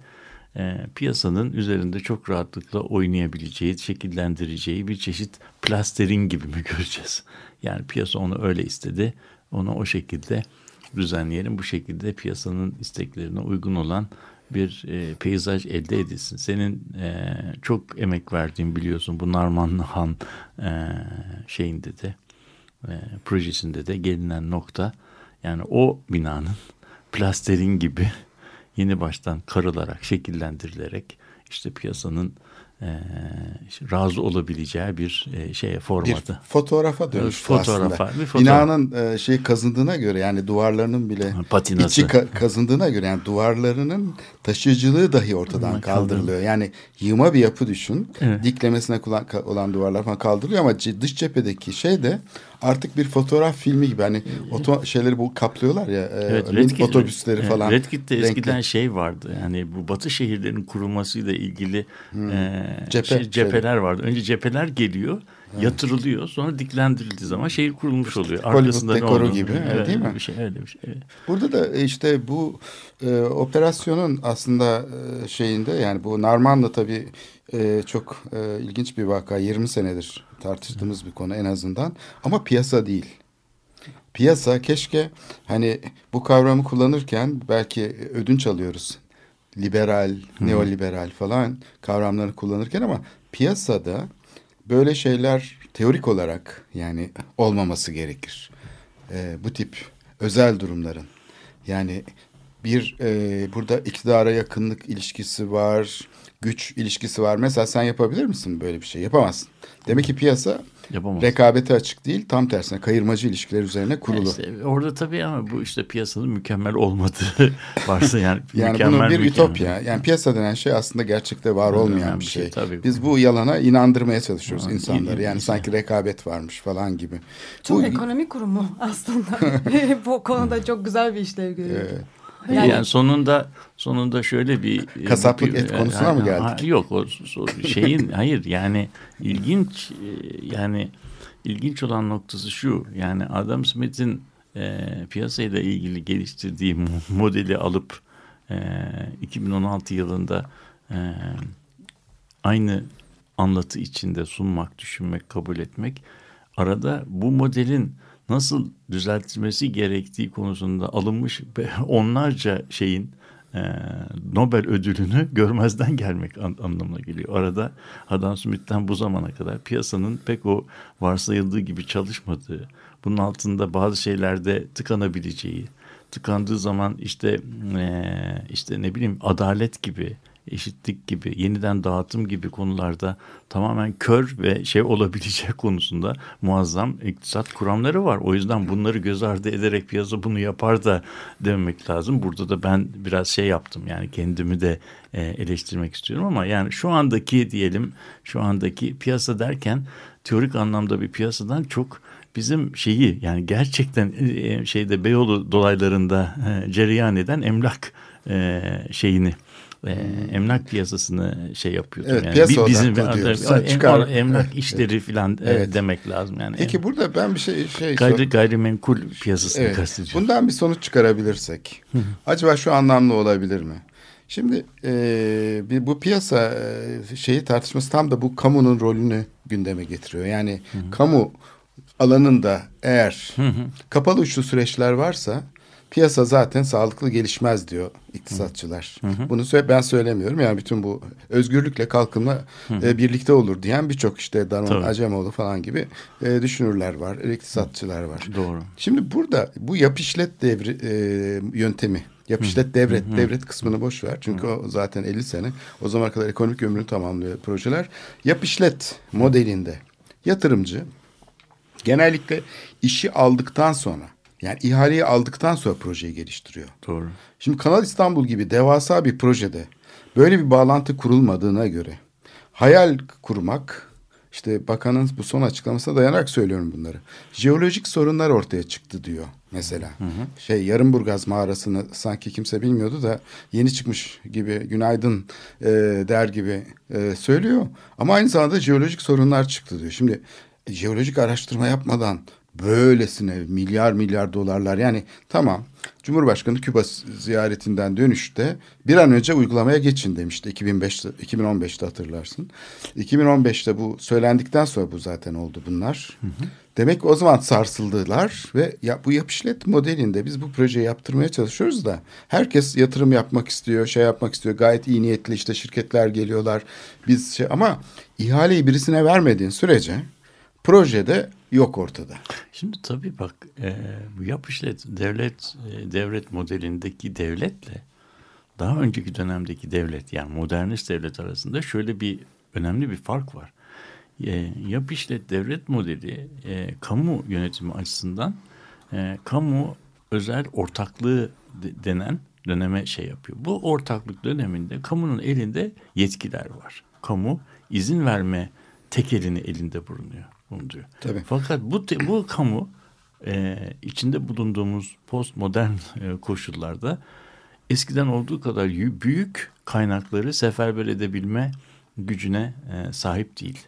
e, piyasanın üzerinde çok rahatlıkla oynayabileceği, şekillendireceği bir çeşit plastering gibi mi göreceğiz? Yani piyasa onu öyle istedi, onu o şekilde düzenleyelim. Bu şekilde piyasanın isteklerine uygun olan bir e, peyzaj elde edilsin. Senin e, çok emek verdiğin biliyorsun bu Narmanlı Han e, şeyinde de e, projesinde de gelinen nokta yani o binanın plasterin gibi yeni baştan karılarak şekillendirilerek işte piyasanın razı olabileceği bir e, şeye formatı. Bir fotoğrafa dönüştü fotoğrafa, aslında. Bir fotoğraf. Binanın e, şey kazındığına göre yani duvarlarının bile Patinası. içi ka- kazındığına göre yani duvarlarının taşıyıcılığı dahi ortadan kaldırılıyor. Yani yığma bir yapı düşün. Evet. Diklemesine olan duvarlar falan kaldırılıyor ama dış cephedeki şey de artık bir fotoğraf filmi gibi hani oto şeyleri bu kaplıyorlar ya e, evet, Red otobüsleri Red, falan. Red Kit'te eskiden şey vardı yani bu batı şehirlerin kurulmasıyla ilgili hmm. e, Cephe, şey, cepheler şey. vardı. Önce cepheler geliyor evet. yatırılıyor sonra diklendirildiği zaman şehir kurulmuş oluyor. Arkasında Hollywood dekoru gibi evet, değil mi? Bir şey, öyle bir şey. Evet. Burada da işte bu e, operasyonun aslında e, şeyinde yani bu Narman'la tabii e, çok e, ilginç bir vaka 20 senedir tartıştığımız bir konu en azından ama piyasa değil. Piyasa keşke hani bu kavramı kullanırken belki ödünç alıyoruz. Liberal, Hı. neoliberal falan kavramları kullanırken ama piyasada böyle şeyler teorik olarak yani olmaması gerekir. Ee, bu tip özel durumların. Yani bir e, burada iktidara yakınlık ilişkisi var güç ilişkisi var. Mesela sen yapabilir misin böyle bir şey? Yapamazsın. Demek ki piyasa Yapamaz. rekabete açık değil. Tam tersine kayırmacı ilişkiler üzerine kurulu. İşte orada tabii ama bu işte piyasanın mükemmel olmadığı varsa yani Yani mükemmel, bunun bir mükemmel. ütopya. Yani piyasa denen şey aslında gerçekte var olmayan bir şey. şey. Tabii. Biz bu yalana inandırmaya çalışıyoruz ha, insanları. Yani sanki rekabet varmış falan gibi. Çok bu, ekonomik kurumu aslında. bu konuda çok güzel bir işlev görüyor. Evet. Yani, yani sonunda sonunda şöyle bir e, kasaplık et konusuna yani, mı geldik? yok o, o şeyin hayır yani ilginç e, yani ilginç olan noktası şu yani Adam Smith'in e, piyasayla ilgili geliştirdiği modeli alıp e, 2016 yılında e, aynı anlatı içinde sunmak, düşünmek, kabul etmek arada bu modelin nasıl düzeltilmesi gerektiği konusunda alınmış onlarca şeyin e, Nobel ödülünü görmezden gelmek an, anlamına geliyor. Arada Adam Smith'ten bu zamana kadar piyasanın pek o varsayıldığı gibi çalışmadığı, bunun altında bazı şeylerde tıkanabileceği, tıkandığı zaman işte e, işte ne bileyim adalet gibi eşitlik gibi, yeniden dağıtım gibi konularda tamamen kör ve şey olabilecek konusunda muazzam iktisat kuramları var. O yüzden bunları göz ardı ederek piyasa bunu yapar da dememek lazım. Burada da ben biraz şey yaptım yani kendimi de e, eleştirmek istiyorum ama yani şu andaki diyelim şu andaki piyasa derken teorik anlamda bir piyasadan çok bizim şeyi yani gerçekten e, şeyde Beyoğlu dolaylarında e, cereyan eden emlak e, şeyini e, emlak piyasasını şey yapıyordu. Evet, yani piyasa bizim diyoruz. em- Çıkar. emlak işleri filan e, Evet. demek lazım yani. Peki burada ben bir şey şey Gayri, gayrimenkul piyasasını Evet. kastediyorum. Bundan bir sonuç çıkarabilirsek. acaba şu anlamlı olabilir mi? Şimdi e, bir, bu piyasa e, şeyi tartışması tam da bu kamunun rolünü gündeme getiriyor. Yani kamu alanında eğer kapalı uçlu süreçler varsa piyasa zaten sağlıklı gelişmez diyor iktisatçılar. Bunu sö- ben söylemiyorum. Yani bütün bu özgürlükle kalkınma e, birlikte olur diyen birçok işte Tabii. Acemoğlu falan gibi e, düşünürler var, iktisatçılar var. Doğru. Şimdi burada bu yap işlet devri e, yöntemi, yap işlet devret, devret kısmını boş ver. Çünkü o zaten 50 sene. O zamana kadar ekonomik ömrünü tamamlıyor projeler. Yap işlet modelinde yatırımcı genellikle işi aldıktan sonra yani ihaleyi aldıktan sonra projeyi geliştiriyor. Doğru. Şimdi Kanal İstanbul gibi devasa bir projede böyle bir bağlantı kurulmadığına göre hayal kurmak işte bakanın bu son açıklamasına dayanarak söylüyorum bunları. Jeolojik sorunlar ortaya çıktı diyor mesela. Şey Yarımburgaz mağarasını sanki kimse bilmiyordu da yeni çıkmış gibi günaydın e, der gibi e, söylüyor. Ama aynı zamanda jeolojik sorunlar çıktı diyor. Şimdi jeolojik araştırma yapmadan böylesine milyar milyar dolarlar yani tamam Cumhurbaşkanı Küba ziyaretinden dönüşte bir an önce uygulamaya geçin demişti 2005'te 2015'te hatırlarsın. 2015'te bu söylendikten sonra bu zaten oldu bunlar. Demek ki o zaman sarsıldılar ve ya, bu yapışlet modelinde biz bu projeyi yaptırmaya çalışıyoruz da herkes yatırım yapmak istiyor, şey yapmak istiyor. Gayet iyi niyetli işte şirketler geliyorlar. Biz şey ama ihaleyi birisine vermediğin sürece projede yok ortada. Şimdi tabii bak e, bu yap işlet devlet e, devlet modelindeki devletle daha önceki dönemdeki devlet yani modernist devlet arasında şöyle bir önemli bir fark var. E, yap işlet devlet modeli e, kamu yönetimi açısından e, kamu özel ortaklığı de- denen döneme şey yapıyor. Bu ortaklık döneminde kamunun elinde yetkiler var. Kamu izin verme tek elini elinde bulunuyor. Bunu diyor. Tabii. Fakat bu bu kamu e, içinde bulunduğumuz postmodern e, koşullarda eskiden olduğu kadar yü- büyük kaynakları seferber edebilme gücüne e, sahip değil.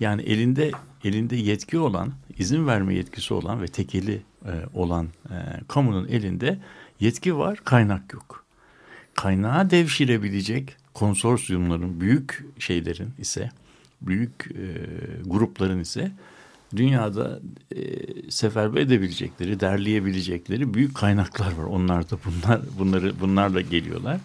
Yani elinde elinde yetki olan, izin verme yetkisi olan ve tekeli e, olan e, kamunun elinde yetki var, kaynak yok. Kaynağı devşirebilecek konsorsiyumların, büyük şeylerin ise, büyük e, grupların ise dünyada e, seferber edebilecekleri, derleyebilecekleri büyük kaynaklar var. Onlar da bunlar bunları bunlarla geliyorlar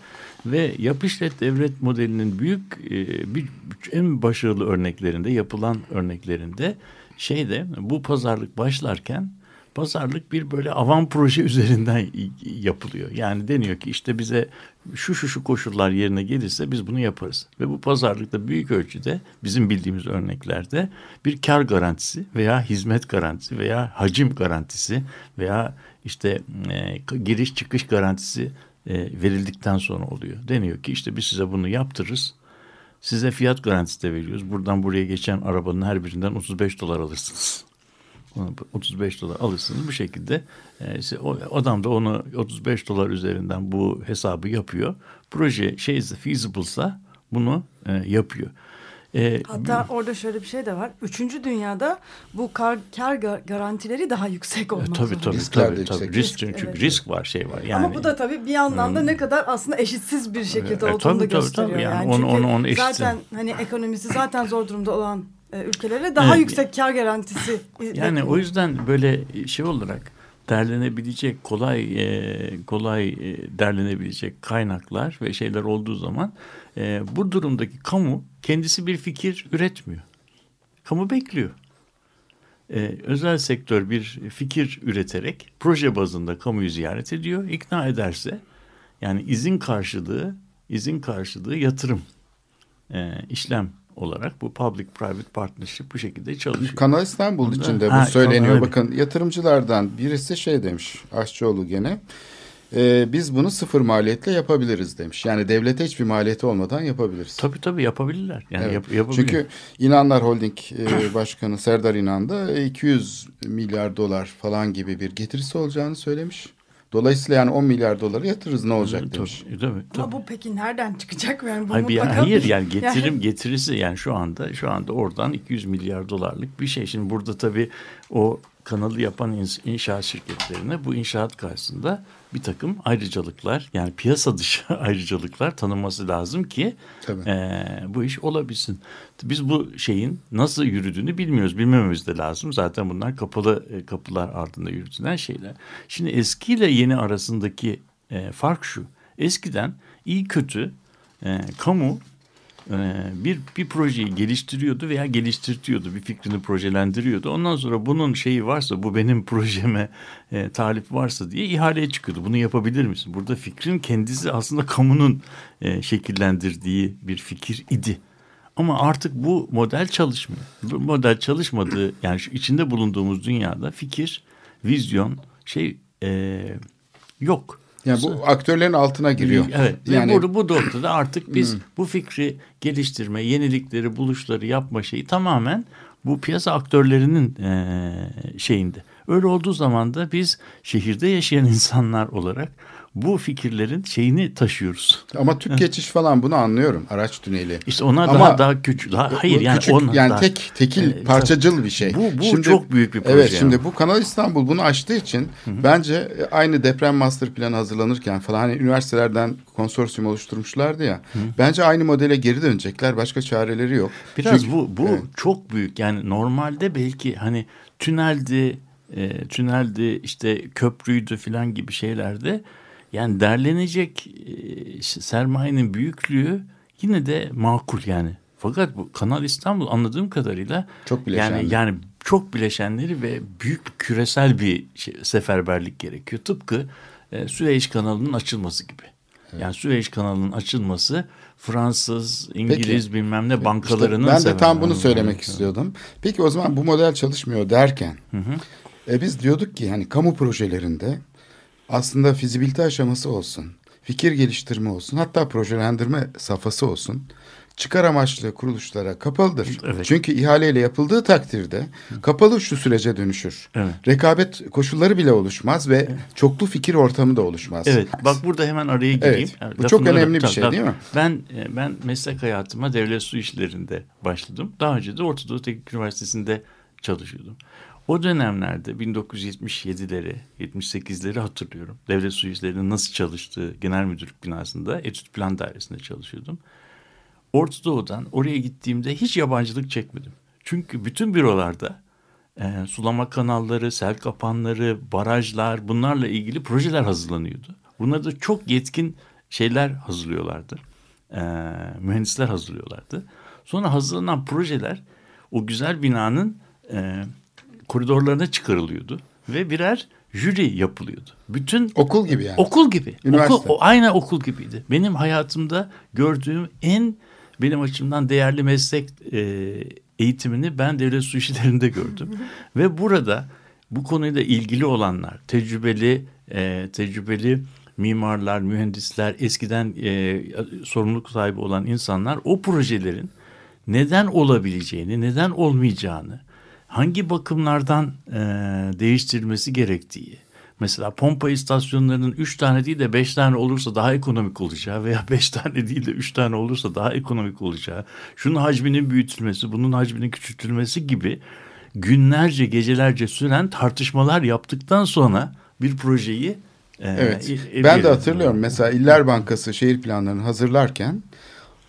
ve yap işlet devlet modelinin büyük e, bir en başarılı örneklerinde, yapılan örneklerinde şeyde bu pazarlık başlarken pazarlık bir böyle avan proje üzerinden yapılıyor. Yani deniyor ki işte bize şu şu şu koşullar yerine gelirse biz bunu yaparız. Ve bu pazarlıkta büyük ölçüde bizim bildiğimiz örneklerde bir kar garantisi veya hizmet garantisi veya hacim garantisi veya işte e, giriş çıkış garantisi e, verildikten sonra oluyor. Deniyor ki işte biz size bunu yaptırırız. Size fiyat garantisi de veriyoruz. Buradan buraya geçen arabanın her birinden 35 dolar alırsınız. 35 dolar alırsınız bu şekilde e, işte o adam da onu 35 dolar üzerinden bu hesabı yapıyor. Proje şeyse feasible'sa bunu e, yapıyor. E, Hatta orada şöyle bir şey de var. Üçüncü dünyada bu kar, kar ga- garantileri daha yüksek olmak E, tabii zorunda. tabii Riskler tabii, tabii. yüksek. risk çünkü Evet. risk var şey var yani. Ama bu da tabii bir yandan da ne kadar aslında eşitsiz bir şekilde Evet, olduğunu tabii, da tabii, gösteriyor. tabii. Yani Yani, onu- çünkü onu- onu eşitsin. zaten hani ekonomisi zaten zor durumda olan e, ülkelere daha Evet. yüksek kar garantisi Yani o yüzden böyle şey olarak derlenebilecek kolay e, kolay e, derlenebilecek kaynaklar ve şeyler olduğu zaman e, bu durumdaki kamu kendisi bir fikir üretmiyor. Kamu bekliyor. E, özel sektör bir fikir üreterek proje bazında kamuyu ziyaret ediyor. ikna ederse yani izin karşılığı izin karşılığı yatırım e, işlem olarak bu public private partnership bu şekilde çalışıyor. Kanal İstanbul Bunda- içinde Ha, bu söyleniyor. öyle. Bakın yatırımcılardan birisi şey demiş Aşçıoğlu gene. e, biz bunu sıfır maliyetle yapabiliriz demiş. Yani devlete hiçbir maliyeti olmadan yapabiliriz. Tabii tabii yapabilirler. Yani Evet. yap, yapabilir. Çünkü İnanlar Holding e, Başkanı Serdar İnan da 200 milyar dolar falan gibi bir getirisi olacağını söylemiş. Dolayısıyla yani 10 milyar doları yatırırız ne olacak Tabii, demiş. Tabii, tabii, Ama tabii. bu peki nereden çıkacak? Yani bu Hayır, mutlaka- hayır yani getirim getirisi yani şu anda şu anda oradan 200 milyar dolarlık bir şey. Şimdi burada tabii o kanalı yapan inşaat şirketlerine bu inşaat karşısında bir takım ayrıcalıklar yani piyasa dışı ayrıcalıklar tanınması lazım ki Tabii. eee, bu iş olabilsin. Biz bu şeyin nasıl yürüdüğünü bilmiyoruz. Bilmememiz de lazım. Zaten bunlar kapalı e, kapılar ardında yürütülen şeyler. Şimdi eskiyle yeni arasındaki e, fark şu. Eskiden iyi kötü e, kamu e, bir bir projeyi geliştiriyordu veya geliştirtiyordu. Bir fikrini projelendiriyordu. Ondan sonra bunun şeyi varsa bu benim projeme e, talip varsa diye ihaleye çıkıyordu. Bunu yapabilir misin? Burada fikrin kendisi aslında kamunun e, şekillendirdiği bir fikir idi. Ama artık bu model çalışmıyor. Bu model çalışmadığı yani şu içinde bulunduğumuz dünyada fikir, vizyon şey e, yok. Yani bu aktörlerin altına giriyor. Evet. Yani Ve burada bu noktada artık biz bu fikri geliştirme, yenilikleri, buluşları yapma şeyi tamamen bu piyasa aktörlerinin şeyinde. Öyle olduğu zaman da biz şehirde yaşayan insanlar olarak bu fikirlerin şeyini taşıyoruz. ama Türk geçiş falan bunu anlıyorum. Araç tüneli. İşte ona Ama daha daha küçük. Daha, hayır yani küçük, ona yani daha- tek tekil Ee, parçacıl bir şey. Bu- bu çok büyük bir proje Evet yani. şimdi bu Kanal İstanbul bunu açtığı için bence aynı deprem master planı hazırlanırken falan hani üniversitelerden konsorsiyum oluşturmuşlardı ya. Bence aynı modele geri dönecekler. Başka çareleri yok. Biraz Çünkü- bu bu Evet. çok büyük. Yani normalde belki hani tüneldi, e, tüneldi işte köprüydü filan gibi şeylerde yani derlenecek e, işte sermayenin büyüklüğü yine de makul yani. Fakat bu Kanal İstanbul anladığım kadarıyla Çok bileşenli. yani yani çok bileşenleri ve büyük küresel bir şey, seferberlik gerekiyor. Tıpkı e, Süveyş kanalının açılması gibi. Yani Süveyş kanalının açılması Fransız, İngiliz bilmem ne bankalarının İşte ben de tam bunu söylemek Evet. istiyordum. Peki o zaman bu model çalışmıyor derken e, biz diyorduk ki hani kamu projelerinde aslında fizibilite aşaması olsun, fikir geliştirme olsun, hatta projelendirme safhası olsun. Çıkar amaçlı kuruluşlara kapalıdır. Evet. Çünkü ihaleyle yapıldığı takdirde kapalı şu sürece dönüşür. Evet. Rekabet koşulları bile oluşmaz ve çoklu fikir ortamı da oluşmaz. Evet bak burada hemen araya gireyim. Evet, bu Lafını çok da- önemli bir tabii, şey tabii. değil mi? Ben e, ben meslek hayatıma devlet su işlerinde başladım. Daha önce de Orta Doğu Teknik Üniversitesi'nde çalışıyordum. O dönemlerde 1977'leri, 78'leri hatırlıyorum. Devlet su işlerinin nasıl çalıştığı genel müdürlük binasında etüt plan dairesinde çalışıyordum. Orta Doğu'dan oraya gittiğimde hiç yabancılık çekmedim. Çünkü bütün bürolarda e, sulama kanalları, sel kapanları, barajlar bunlarla ilgili projeler hazırlanıyordu. Bunları da çok yetkin şeyler hazırlıyorlardı. E, mühendisler hazırlıyorlardı. Sonra hazırlanan projeler o güzel binanın e, koridorlarına çıkarılıyordu ve birer jüri yapılıyordu. Bütün Okul gibi yani. Okul gibi. Üniversite. Okul, o, aynen okul gibiydi. Benim hayatımda gördüğüm en benim açımdan değerli meslek e, eğitimini ben devlet su işlerinde gördüm. Ve burada bu konuyla ilgili olanlar, tecrübeli e, tecrübeli mimarlar, mühendisler, eskiden e, sorumluluk sahibi olan insanlar o projelerin neden olabileceğini, neden olmayacağını, hangi bakımlardan e, değiştirilmesi gerektiği, mesela pompa istasyonlarının üç tane değil de beş tane olursa daha ekonomik olacağı veya beş tane değil de üç tane olursa daha ekonomik olacağı, şunun hacminin büyütülmesi, bunun hacminin küçültülmesi gibi günlerce, gecelerce süren tartışmalar yaptıktan sonra bir projeyi e, Evet. e- ben de hatırlıyorum. Mesela İller Bankası şehir planlarını hazırlarken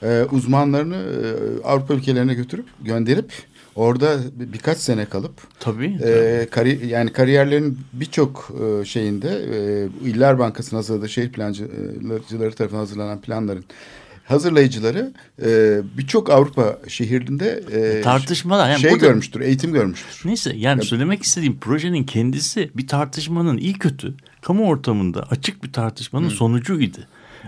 e, uzmanlarını e, Avrupa ülkelerine götürüp gönderip orada bir- birkaç sene kalıp Tabii. e, kari, yani kariyerlerin birçok e, şeyinde e, İller Bankası'nın hazırladığı şehir plancıları tarafından hazırlanan planların hazırlayıcıları e, birçok Avrupa şehirinde e, Tartışmalar, yani şey burada- görmüştür, eğitim görmüştür. Neyse yani söylemek istediğim projenin kendisi bir tartışmanın iyi kötü kamu ortamında açık bir tartışmanın sonucuydu.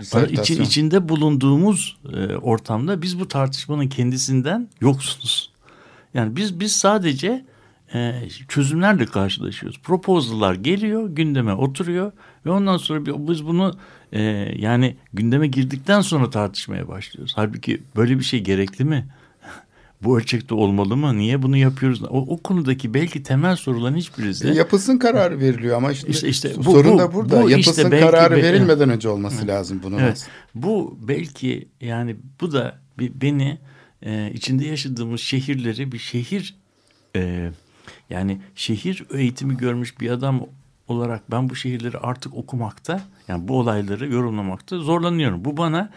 Disertasyon. için, içinde bulunduğumuz e, ortamda biz bu tartışmanın kendisinden yoksunuz. Yani biz biz sadece e, çözümlerle karşılaşıyoruz. Proposal'lar geliyor, gündeme oturuyor ve ondan sonra biz bunu e, yani gündeme girdikten sonra tartışmaya başlıyoruz. Halbuki böyle bir şey gerekli mi? Bu ölçekte olmalı mı? Niye bunu yapıyoruz? O, o konudaki belki temel soruların hiçbirisi E, yapılsın kararı veriliyor ama işte, İşte- işte bu- sorun bu- da burada. bu işte yapılsın belki kararı verilmeden önce olması lazım bunun. Evet. Bu belki yani bu da beni e, içinde yaşadığımız şehirleri bir şehir e, yani şehir eğitimi görmüş bir adam olarak ben bu şehirleri artık okumakta yani bu olayları yorumlamakta zorlanıyorum. Bu bana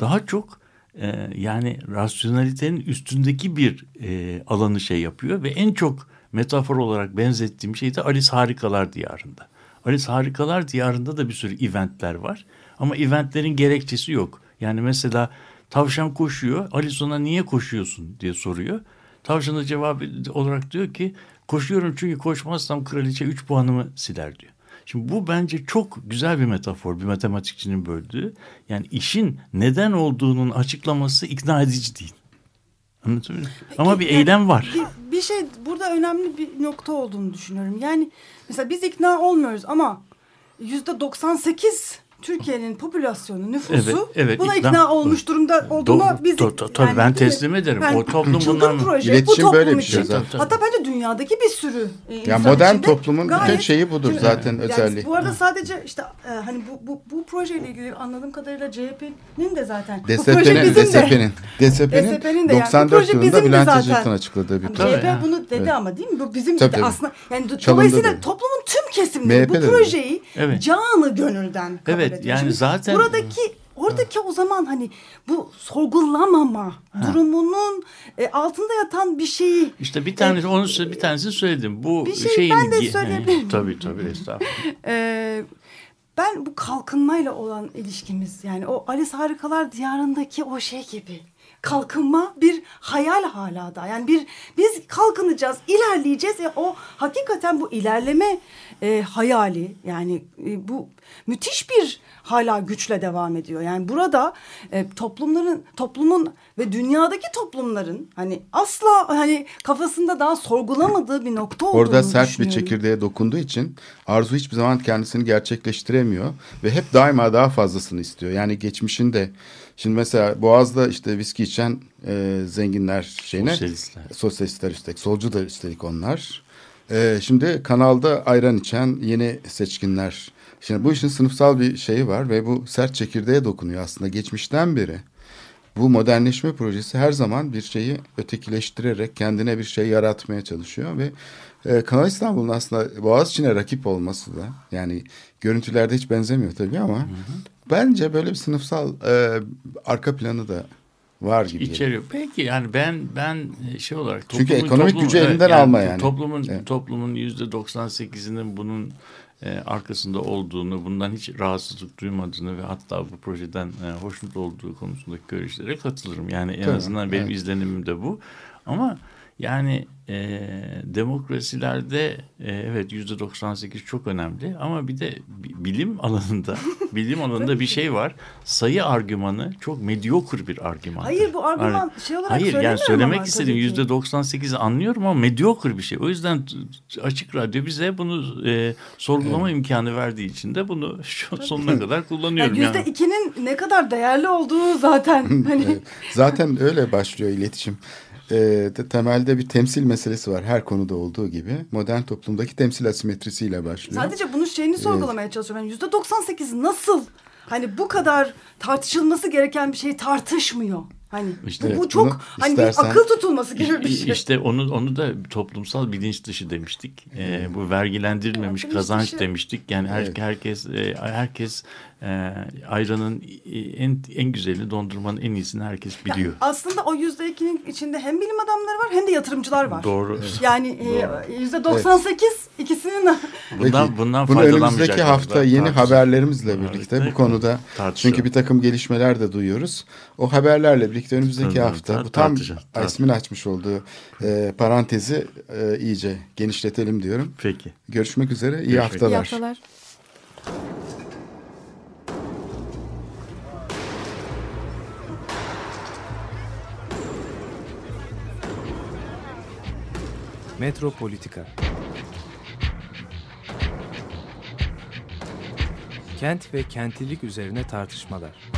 daha çok e, yani rasyonalitenin üstündeki bir e, alanı şey yapıyor ve en çok metafor olarak benzettiğim şey de Alice Harikalar Diyarı'nda. Alice Harikalar Diyarı'nda da bir sürü eventler var ama eventlerin gerekçesi yok. Yani mesela tavşan koşuyor Alice ona niye koşuyorsun diye soruyor. Tavşan da cevap olarak diyor ki koşuyorum çünkü koşmazsam kraliçe 3 puanımı siler diyor. Şimdi bu bence çok güzel bir metafor bir matematikçinin böldüğü. Yani işin neden olduğunun açıklaması ikna edici değil. Anlatabiliyor muyum? Ama bir Yani eylem var. Bir, bir şey burada önemli bir nokta olduğunu düşünüyorum. Yani mesela biz ikna olmuyoruz ama yüzde 98 Türkiye'nin popülasyonu, nüfusu Evet, evet, buna ikna- ikna, olmuş durumda olduğunu Do- biz to- to- tabii ben değil mi? teslim ederim. O toplum bundan- proje, İletişim bu toplum böyle bir şey için. zaten. Hatta bence dünyadaki bir sürü e, Ya insan modern içinde toplumun bütün gayet- şeyi budur Çünkü- zaten yani özelliği. Bu arada sadece işte e, hani bu, bu, bu projeyle ilgili anladığım kadarıyla CHP'nin de zaten bu proje DSP'nin. DSP'nin, DSP'nin de yani. Bu 94 proje yılında Bülent. Ecevit'in açıkladığı bir proje. CHP bunu dedi ama değil mi? Bu bizim aslında yani dolayısıyla toplumun tüm kesimleri bu MHP de dedi. projeyi Evet. canı gönülden kabul Evet, ediyor. yani Şimdi zaten- buradaki oradaki o zaman hani bu sorgulamama durumunun e, altında yatan bir şeyi İşte bir tanesi onu sö- bir tanesini söyledim. Bu Bir şey şeyin ben de ge- söyleyebilir miyim? Tabii tabii estağfurullah. Ee, ben bu kalkınmayla olan ilişkimiz yani o Alice Harikalar Diyarı'ndaki o şey gibi kalkınma bir hayal hala da. Yani bir biz kalkınacağız ilerleyeceğiz. Ya o hakikaten bu ilerleme e, hayali yani e, bu müthiş bir hala güçle devam ediyor. Yani burada e, toplumların toplumun ve dünyadaki toplumların hani asla hani kafasında daha sorgulamadığı bir nokta olduğunu Orada sert bir çekirdeğe dokunduğu için Arzu hiçbir zaman kendisini gerçekleştiremiyor ve hep daima daha fazlasını istiyor. Yani geçmişinde şimdi mesela Boğaz'da işte viski içen e, zenginler şeyine Sosyalistler. sosyalistler üstelik solcu da üstelik onlar. E, şimdi kanalda ayran içen yeni seçkinler. Şimdi bu işin sınıfsal bir şeyi var ve bu sert çekirdeğe dokunuyor aslında geçmişten beri. Bu modernleşme projesi her zaman bir şeyi ötekileştirerek kendine bir şey yaratmaya çalışıyor ve e, Kanal İstanbul'un aslında Boğaziçi'ne rakip olması da yani görüntülerde hiç benzemiyor tabii ama bence böyle bir sınıfsal e, arka planı da var gibi. İçeriyor. Peki yani ben ben e, şey olarak Çünkü toplumun- ekonomik toplum- gücü elinden alma yani. Toplumun Evet. toplumun yüzde 98'inin bunun e, arkasında olduğunu, bundan hiç rahatsızlık duymadığını ve hatta bu projeden e, hoşnut olduğu konusundaki görüşlere katılırım. Yani en Tabii, azından benim evet. izlenimim de bu. Ama yani e, demokrasilerde e, evet yüzde 98 çok önemli ama bir de bi- bilim alanında bilim alanında bir şey var. Sayı argümanı çok mediocre bir argüman. Hayır, bu argüman şey olarak Hayır yani söylemek ki. yüzde 98'i anlıyorum ama mediocre bir şey. O yüzden açık radyo bize bunu e, sorgulama imkanı verdiği için de bunu şu sonuna kadar kullanıyorum. Yani yüzde yani. ikinin ne kadar değerli olduğu zaten hani Evet. Zaten öyle başlıyor iletişim. E, de- temelde bir temsil meselesi var her konuda olduğu gibi. Modern toplumdaki temsil asimetrisiyle başlıyor. sadece bunun şeyini sorgulamaya çalışıyorum. Yani yüzde 98 nasıl hani bu kadar tartışılması gereken bir şeyi tartışmıyor. Hani İşte bu, evet, bu çok hani istersen- bir akıl tutulması gibi bir şey. İşte onu onu da toplumsal bilinç dışı demiştik. Ee, bu vergilendirilmemiş Bilinç kazanç dışı. demiştik. Yani her, Evet. herkes e, herkes e, ayranın en en güzelini dondurmanın en iyisini herkes biliyor. Aslında o yüzde ikinin içinde hem bilim adamları var hem de yatırımcılar var. Doğru. Yani e, yüzde 98 ikisinin Bundan Peki, bundan bunu önümüzdeki hafta yeni tartışalım. haberlerimizle Evet, birlikte değil bu konuda çünkü bir takım gelişmeler de duyuyoruz. O haberlerle birlikte birlikte önümüzdeki tabii, hafta tar- bu tam tar- açmış olduğu e, parantezi e, iyice genişletelim diyorum. Peki. Görüşmek üzere. İyi Görüşmek haftalar. İyi haftalar. Metropolitika Kent ve kentlilik üzerine tartışmalar.